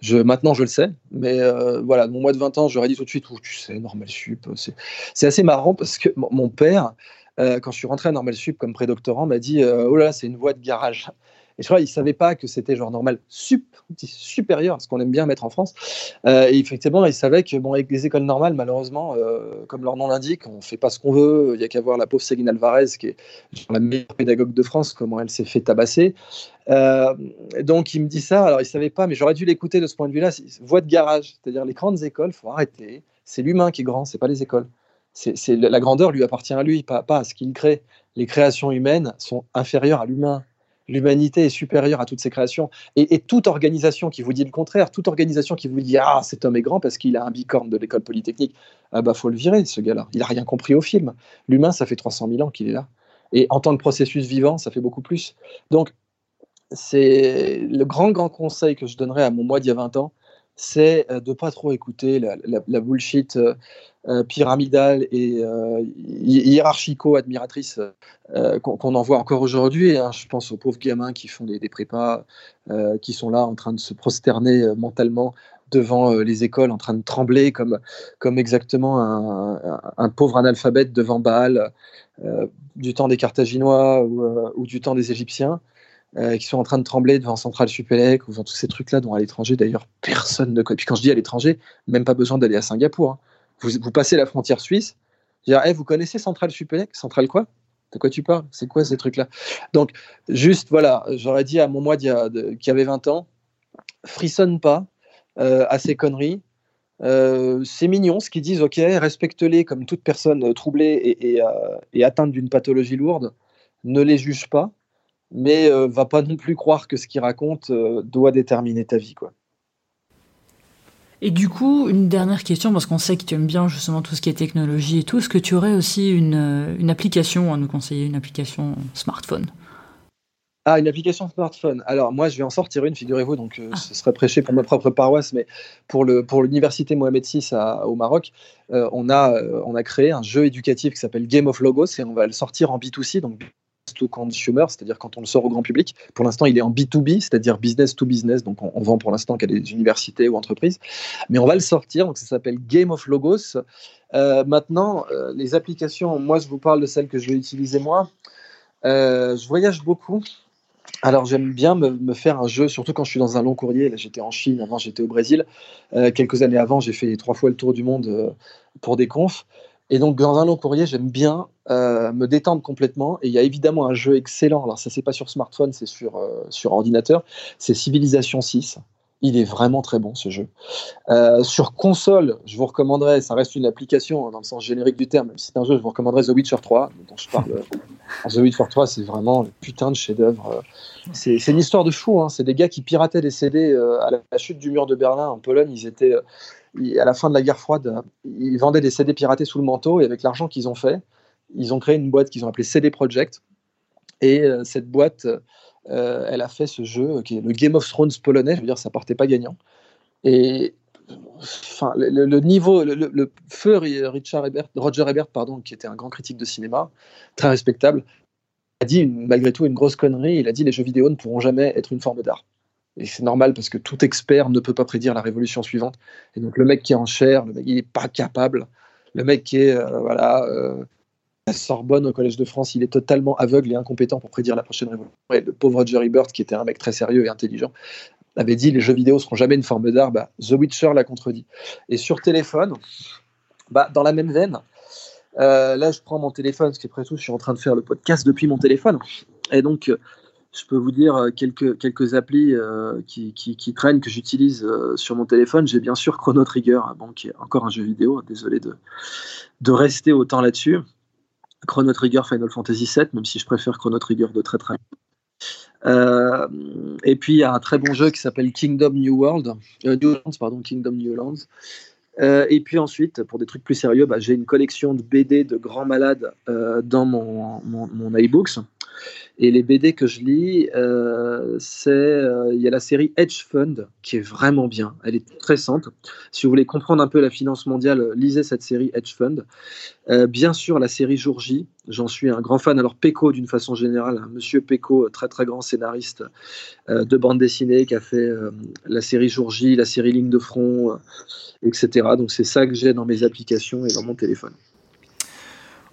Je maintenant je le sais mais euh, voilà mon mois de 20 ans j'aurais dit tout de suite oh, tu sais normal sup c'est assez marrant parce que mon père quand je suis rentré à normal sup comme prédoctorant m'a dit oh là c'est une voie de garage et je crois qu'il ne savait pas que c'était genre normal sup, supérieur, ce qu'on aime bien mettre en France. Euh, et effectivement, il savait que bon, avec les écoles normales, malheureusement, euh, comme leur nom l'indique, on ne fait pas ce qu'on veut. Il n'y a qu'à voir la pauvre Ségine Alvarez, qui est la meilleure pédagogue de France, comment elle s'est fait tabasser. Euh, donc il me dit ça, alors il ne savait pas, mais j'aurais dû l'écouter de ce point de vue-là. Voie de garage, c'est-à-dire les grandes écoles, il faut arrêter. C'est l'humain qui est grand, c'est pas les écoles. C'est, la grandeur lui appartient à lui, pas à ce qu'il crée. Les créations humaines sont inférieures à l'humain l'humanité est supérieure à toutes ces créations. Et, toute organisation qui vous dit le contraire, toute organisation qui vous dit ah cet homme est grand parce qu'il a un bicorne de l'école polytechnique, ah bah faut le virer ce gars-là. Il a rien compris au film. L'humain, ça fait 300 000 ans qu'il est là. Et en tant que processus vivant, ça fait beaucoup plus. Donc c'est le grand grand conseil que je donnerais à mon moi d'il y a 20 ans, c'est euh, de pas trop écouter la, bullshit euh, euh, pyramidale et hiérarchico-admiratrice qu'on en voit encore aujourd'hui. Hein. Je pense aux pauvres gamins qui font des, prépas, qui sont là en train de se prosterner mentalement devant les écoles, en train de trembler comme, comme exactement un, pauvre analphabète devant Baal du temps des Carthaginois ou du temps des Égyptiens. Euh, qui sont en train de trembler devant Central Supélec ou devant tous ces trucs-là dont à l'étranger, d'ailleurs, personne ne connaît. Puis quand je dis à l'étranger, même pas besoin d'aller à Singapour. Hein. Vous, passez la frontière suisse, dire, hey, vous connaissez Central Supélec? Central quoi? De quoi tu parles? C'est quoi ces trucs-là? Donc, juste, voilà, j'aurais dit à mon moi qui avait 20 ans, frissonne pas euh, à ces conneries. Euh, c'est mignon ce qu'ils disent, ok, respecte-les comme toute personne troublée et, et atteinte d'une pathologie lourde. Ne les juge pas mais euh, va pas non plus croire que ce qu'il raconte euh, doit déterminer ta vie, quoi. Et du coup, une dernière question, parce qu'on sait que tu aimes bien justement tout ce qui est technologie et tout, est-ce que tu aurais aussi une, euh, une application à nous conseiller, une application smartphone? Ah, une application smartphone. Alors, moi, je vais en sortir une, figurez-vous. Donc, ah. ce serait prêché pour ma propre paroisse, mais pour le pour l'université Mohamed VI au Maroc, on a on a créé un jeu éducatif qui s'appelle Game of Logos et on va le sortir en B2C, donc to consumer, c'est-à-dire quand on le sort au grand public. Pour l'instant, il est en B2B, c'est-à-dire business to business, donc on, vend pour l'instant qu'à des universités ou entreprises. Mais on va le sortir, donc ça s'appelle Game of Logos. Euh, maintenant, euh, les applications, moi je vous parle de celles que je vais utiliser moi. je voyage beaucoup. Alors j'aime bien me, faire un jeu, surtout quand je suis dans un long courrier. Là j'étais en Chine, avant j'étais au Brésil. quelques années avant, j'ai fait trois fois le tour du monde pour des confs. Et donc, dans un long courrier, j'aime bien euh, me détendre complètement. Et il y a évidemment un jeu excellent. Alors, ça, c'est pas sur smartphone, c'est sur, euh, sur ordinateur. C'est Civilization 6. Il est vraiment très bon ce jeu. Euh, sur console, je vous recommanderais, ça reste une application hein, dans le sens générique du terme, même si c'est un jeu, je vous recommanderais The Witcher 3, dont je parle. The Witcher 3, c'est vraiment le putain de chef-d'œuvre. C'est une histoire de fou. Hein. C'est des gars qui pirataient des CD à la chute du mur de Berlin en Pologne. Ils étaient à la fin de la guerre froide, ils vendaient des CD piratés sous le manteau et avec l'argent qu'ils ont fait, ils ont créé une boîte qu'ils ont appelée CD Project. Et euh, cette boîte, euh, elle a fait ce jeu qui est le Game of Thrones polonais. Je veux dire, ça partait pas gagnant. Et le, niveau, le, feu Richard Roger Ebert, qui était un grand critique de cinéma, très respectable, a dit malgré tout une grosse connerie. Il a dit les jeux vidéo ne pourront jamais être une forme d'art. Et c'est normal parce que tout expert ne peut pas prédire la révolution suivante. Et donc le mec qui est en chair, le mec, il n'est pas capable. Le mec qui est euh, voilà, euh, à Sorbonne au Collège de France, il est totalement aveugle et incompétent pour prédire la prochaine révolution. Et le pauvre Jerry Bird, qui était un mec très sérieux et intelligent, avait dit les jeux vidéo seront jamais une forme d'art. Bah, The Witcher l'a contredit. Et sur téléphone, bah, dans la même veine, euh, là je prends mon téléphone, parce qu'après tout, je suis en train de faire le podcast depuis mon téléphone. Et donc, je peux vous dire euh, quelques, quelques applis euh, qui, qui, traînent, que j'utilise euh, sur mon téléphone. J'ai bien sûr Chrono Trigger, bon, qui est encore un jeu vidéo, désolé de, de rester autant là-dessus. Chrono Trigger Final Fantasy VII, même si je préfère Chrono Trigger de très très et puis il y a un très bon jeu qui s'appelle Kingdom New World, pardon, Kingdom et puis ensuite, pour des trucs plus sérieux, bah, j'ai une collection de BD de grands malades dans mon, mon, mon iBooks. Et les BD que je lis, euh, c'est euh, il y a la série Hedge Fund qui est vraiment bien. Elle est très simple. Si vous voulez comprendre un peu la finance mondiale, lisez cette série Hedge Fund. Euh, bien sûr, la série Jour J. J'en suis un grand fan. Alors Pecco, d'une façon générale, hein, Monsieur Pecco, très très grand scénariste de bande dessinée, qui a fait la série Jour J, la série Ligne de front, etc. Donc c'est ça que j'ai dans mes applications et dans mon téléphone.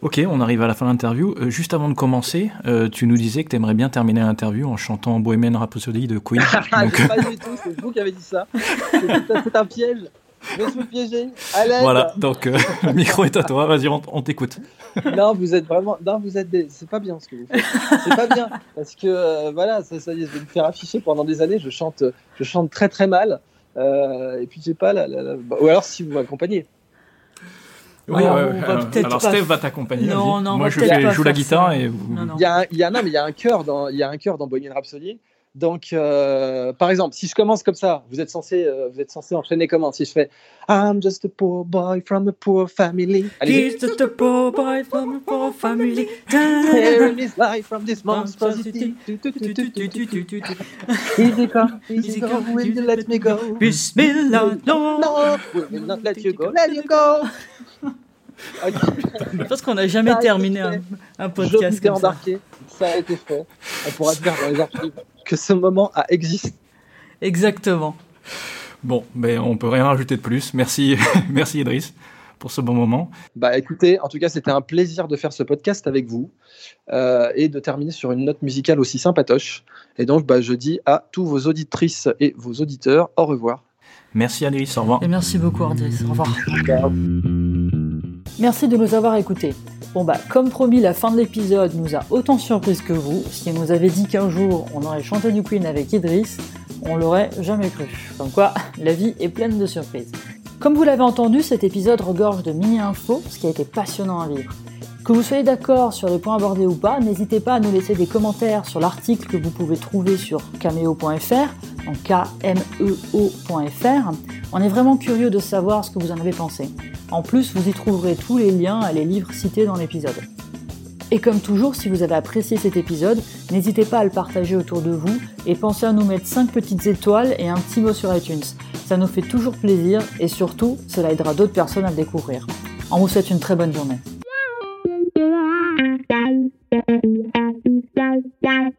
Ok, on arrive à la fin de l'interview. Euh, juste avant de commencer, euh, tu nous disais que tu aimerais bien terminer l'interview en chantant Bohemian Rhapsody de Queen. Donc... pas du tout, c'est vous qui avez dit ça. C'est un piège. Je me suis piégé. Voilà, donc euh, le micro est à toi, vas-y, on, t'écoute. non, vous êtes vraiment. Non, vous êtes des. C'est pas bien ce que vous faites. C'est pas bien. Parce que, voilà, ça, ça y est, je vais me faire afficher pendant des années. Je chante, je chante très très mal. et puis, j'ai pas la, Ou alors, si vous m'accompagnez. Oui, alors Steve va t'accompagner. Non, non, Moi, je fais, joue la guitare et Il y a, il y a, non, mais il y a un chœur dans, il y a un chœur dans Bohemian Rhapsody. Donc, euh, par exemple, si je commence comme ça, vous êtes censé, euh, vous êtes censé enchaîner comment? Si je fais I'm just a poor boy from a poor family. He's just a poor boy from a poor family. Tearing his life from this monstrosity. Easy come, easy go, will you let me go? Bismillah, no, no, will not let you go, let you go. Je pense qu'on n'a jamais terminé un, un, podcast comme embarqué. ça. a été fait. On pourra dire dans les archives que ce moment a existé. Exactement. Bon, mais on peut rien rajouter de plus. Merci, merci Idriss pour ce bon moment. Bah écoutez, en tout cas, c'était un plaisir de faire ce podcast avec vous euh, et de terminer sur une note musicale aussi sympatoche. Et donc, bah, je dis à tous vos auditrices et vos auditeurs au revoir. Merci Idriss, au revoir. Et merci beaucoup Idriss, au revoir. Merci de nous avoir écoutés. Bon bah, comme promis, la fin de l'épisode nous a autant surprise que vous. Si on nous avait dit qu'un jour on aurait chanté du Queen avec Idriss, on l'aurait jamais cru. Comme quoi, la vie est pleine de surprises. Comme vous l'avez entendu, cet épisode regorge de mini-infos, ce qui a été passionnant à vivre. Que vous soyez d'accord sur les points abordés ou pas, n'hésitez pas à nous laisser des commentaires sur l'article que vous pouvez trouver sur cameo.fr, en K-M-E-O.fr. On est vraiment curieux de savoir ce que vous en avez pensé. En plus, vous y trouverez tous les liens à les livres cités dans l'épisode. Et comme toujours, si vous avez apprécié cet épisode, n'hésitez pas à le partager autour de vous et pensez à nous mettre 5 petites étoiles et un petit mot sur iTunes. Ça nous fait toujours plaisir et surtout, cela aidera d'autres personnes à le découvrir. On vous souhaite une très bonne journée. Bye.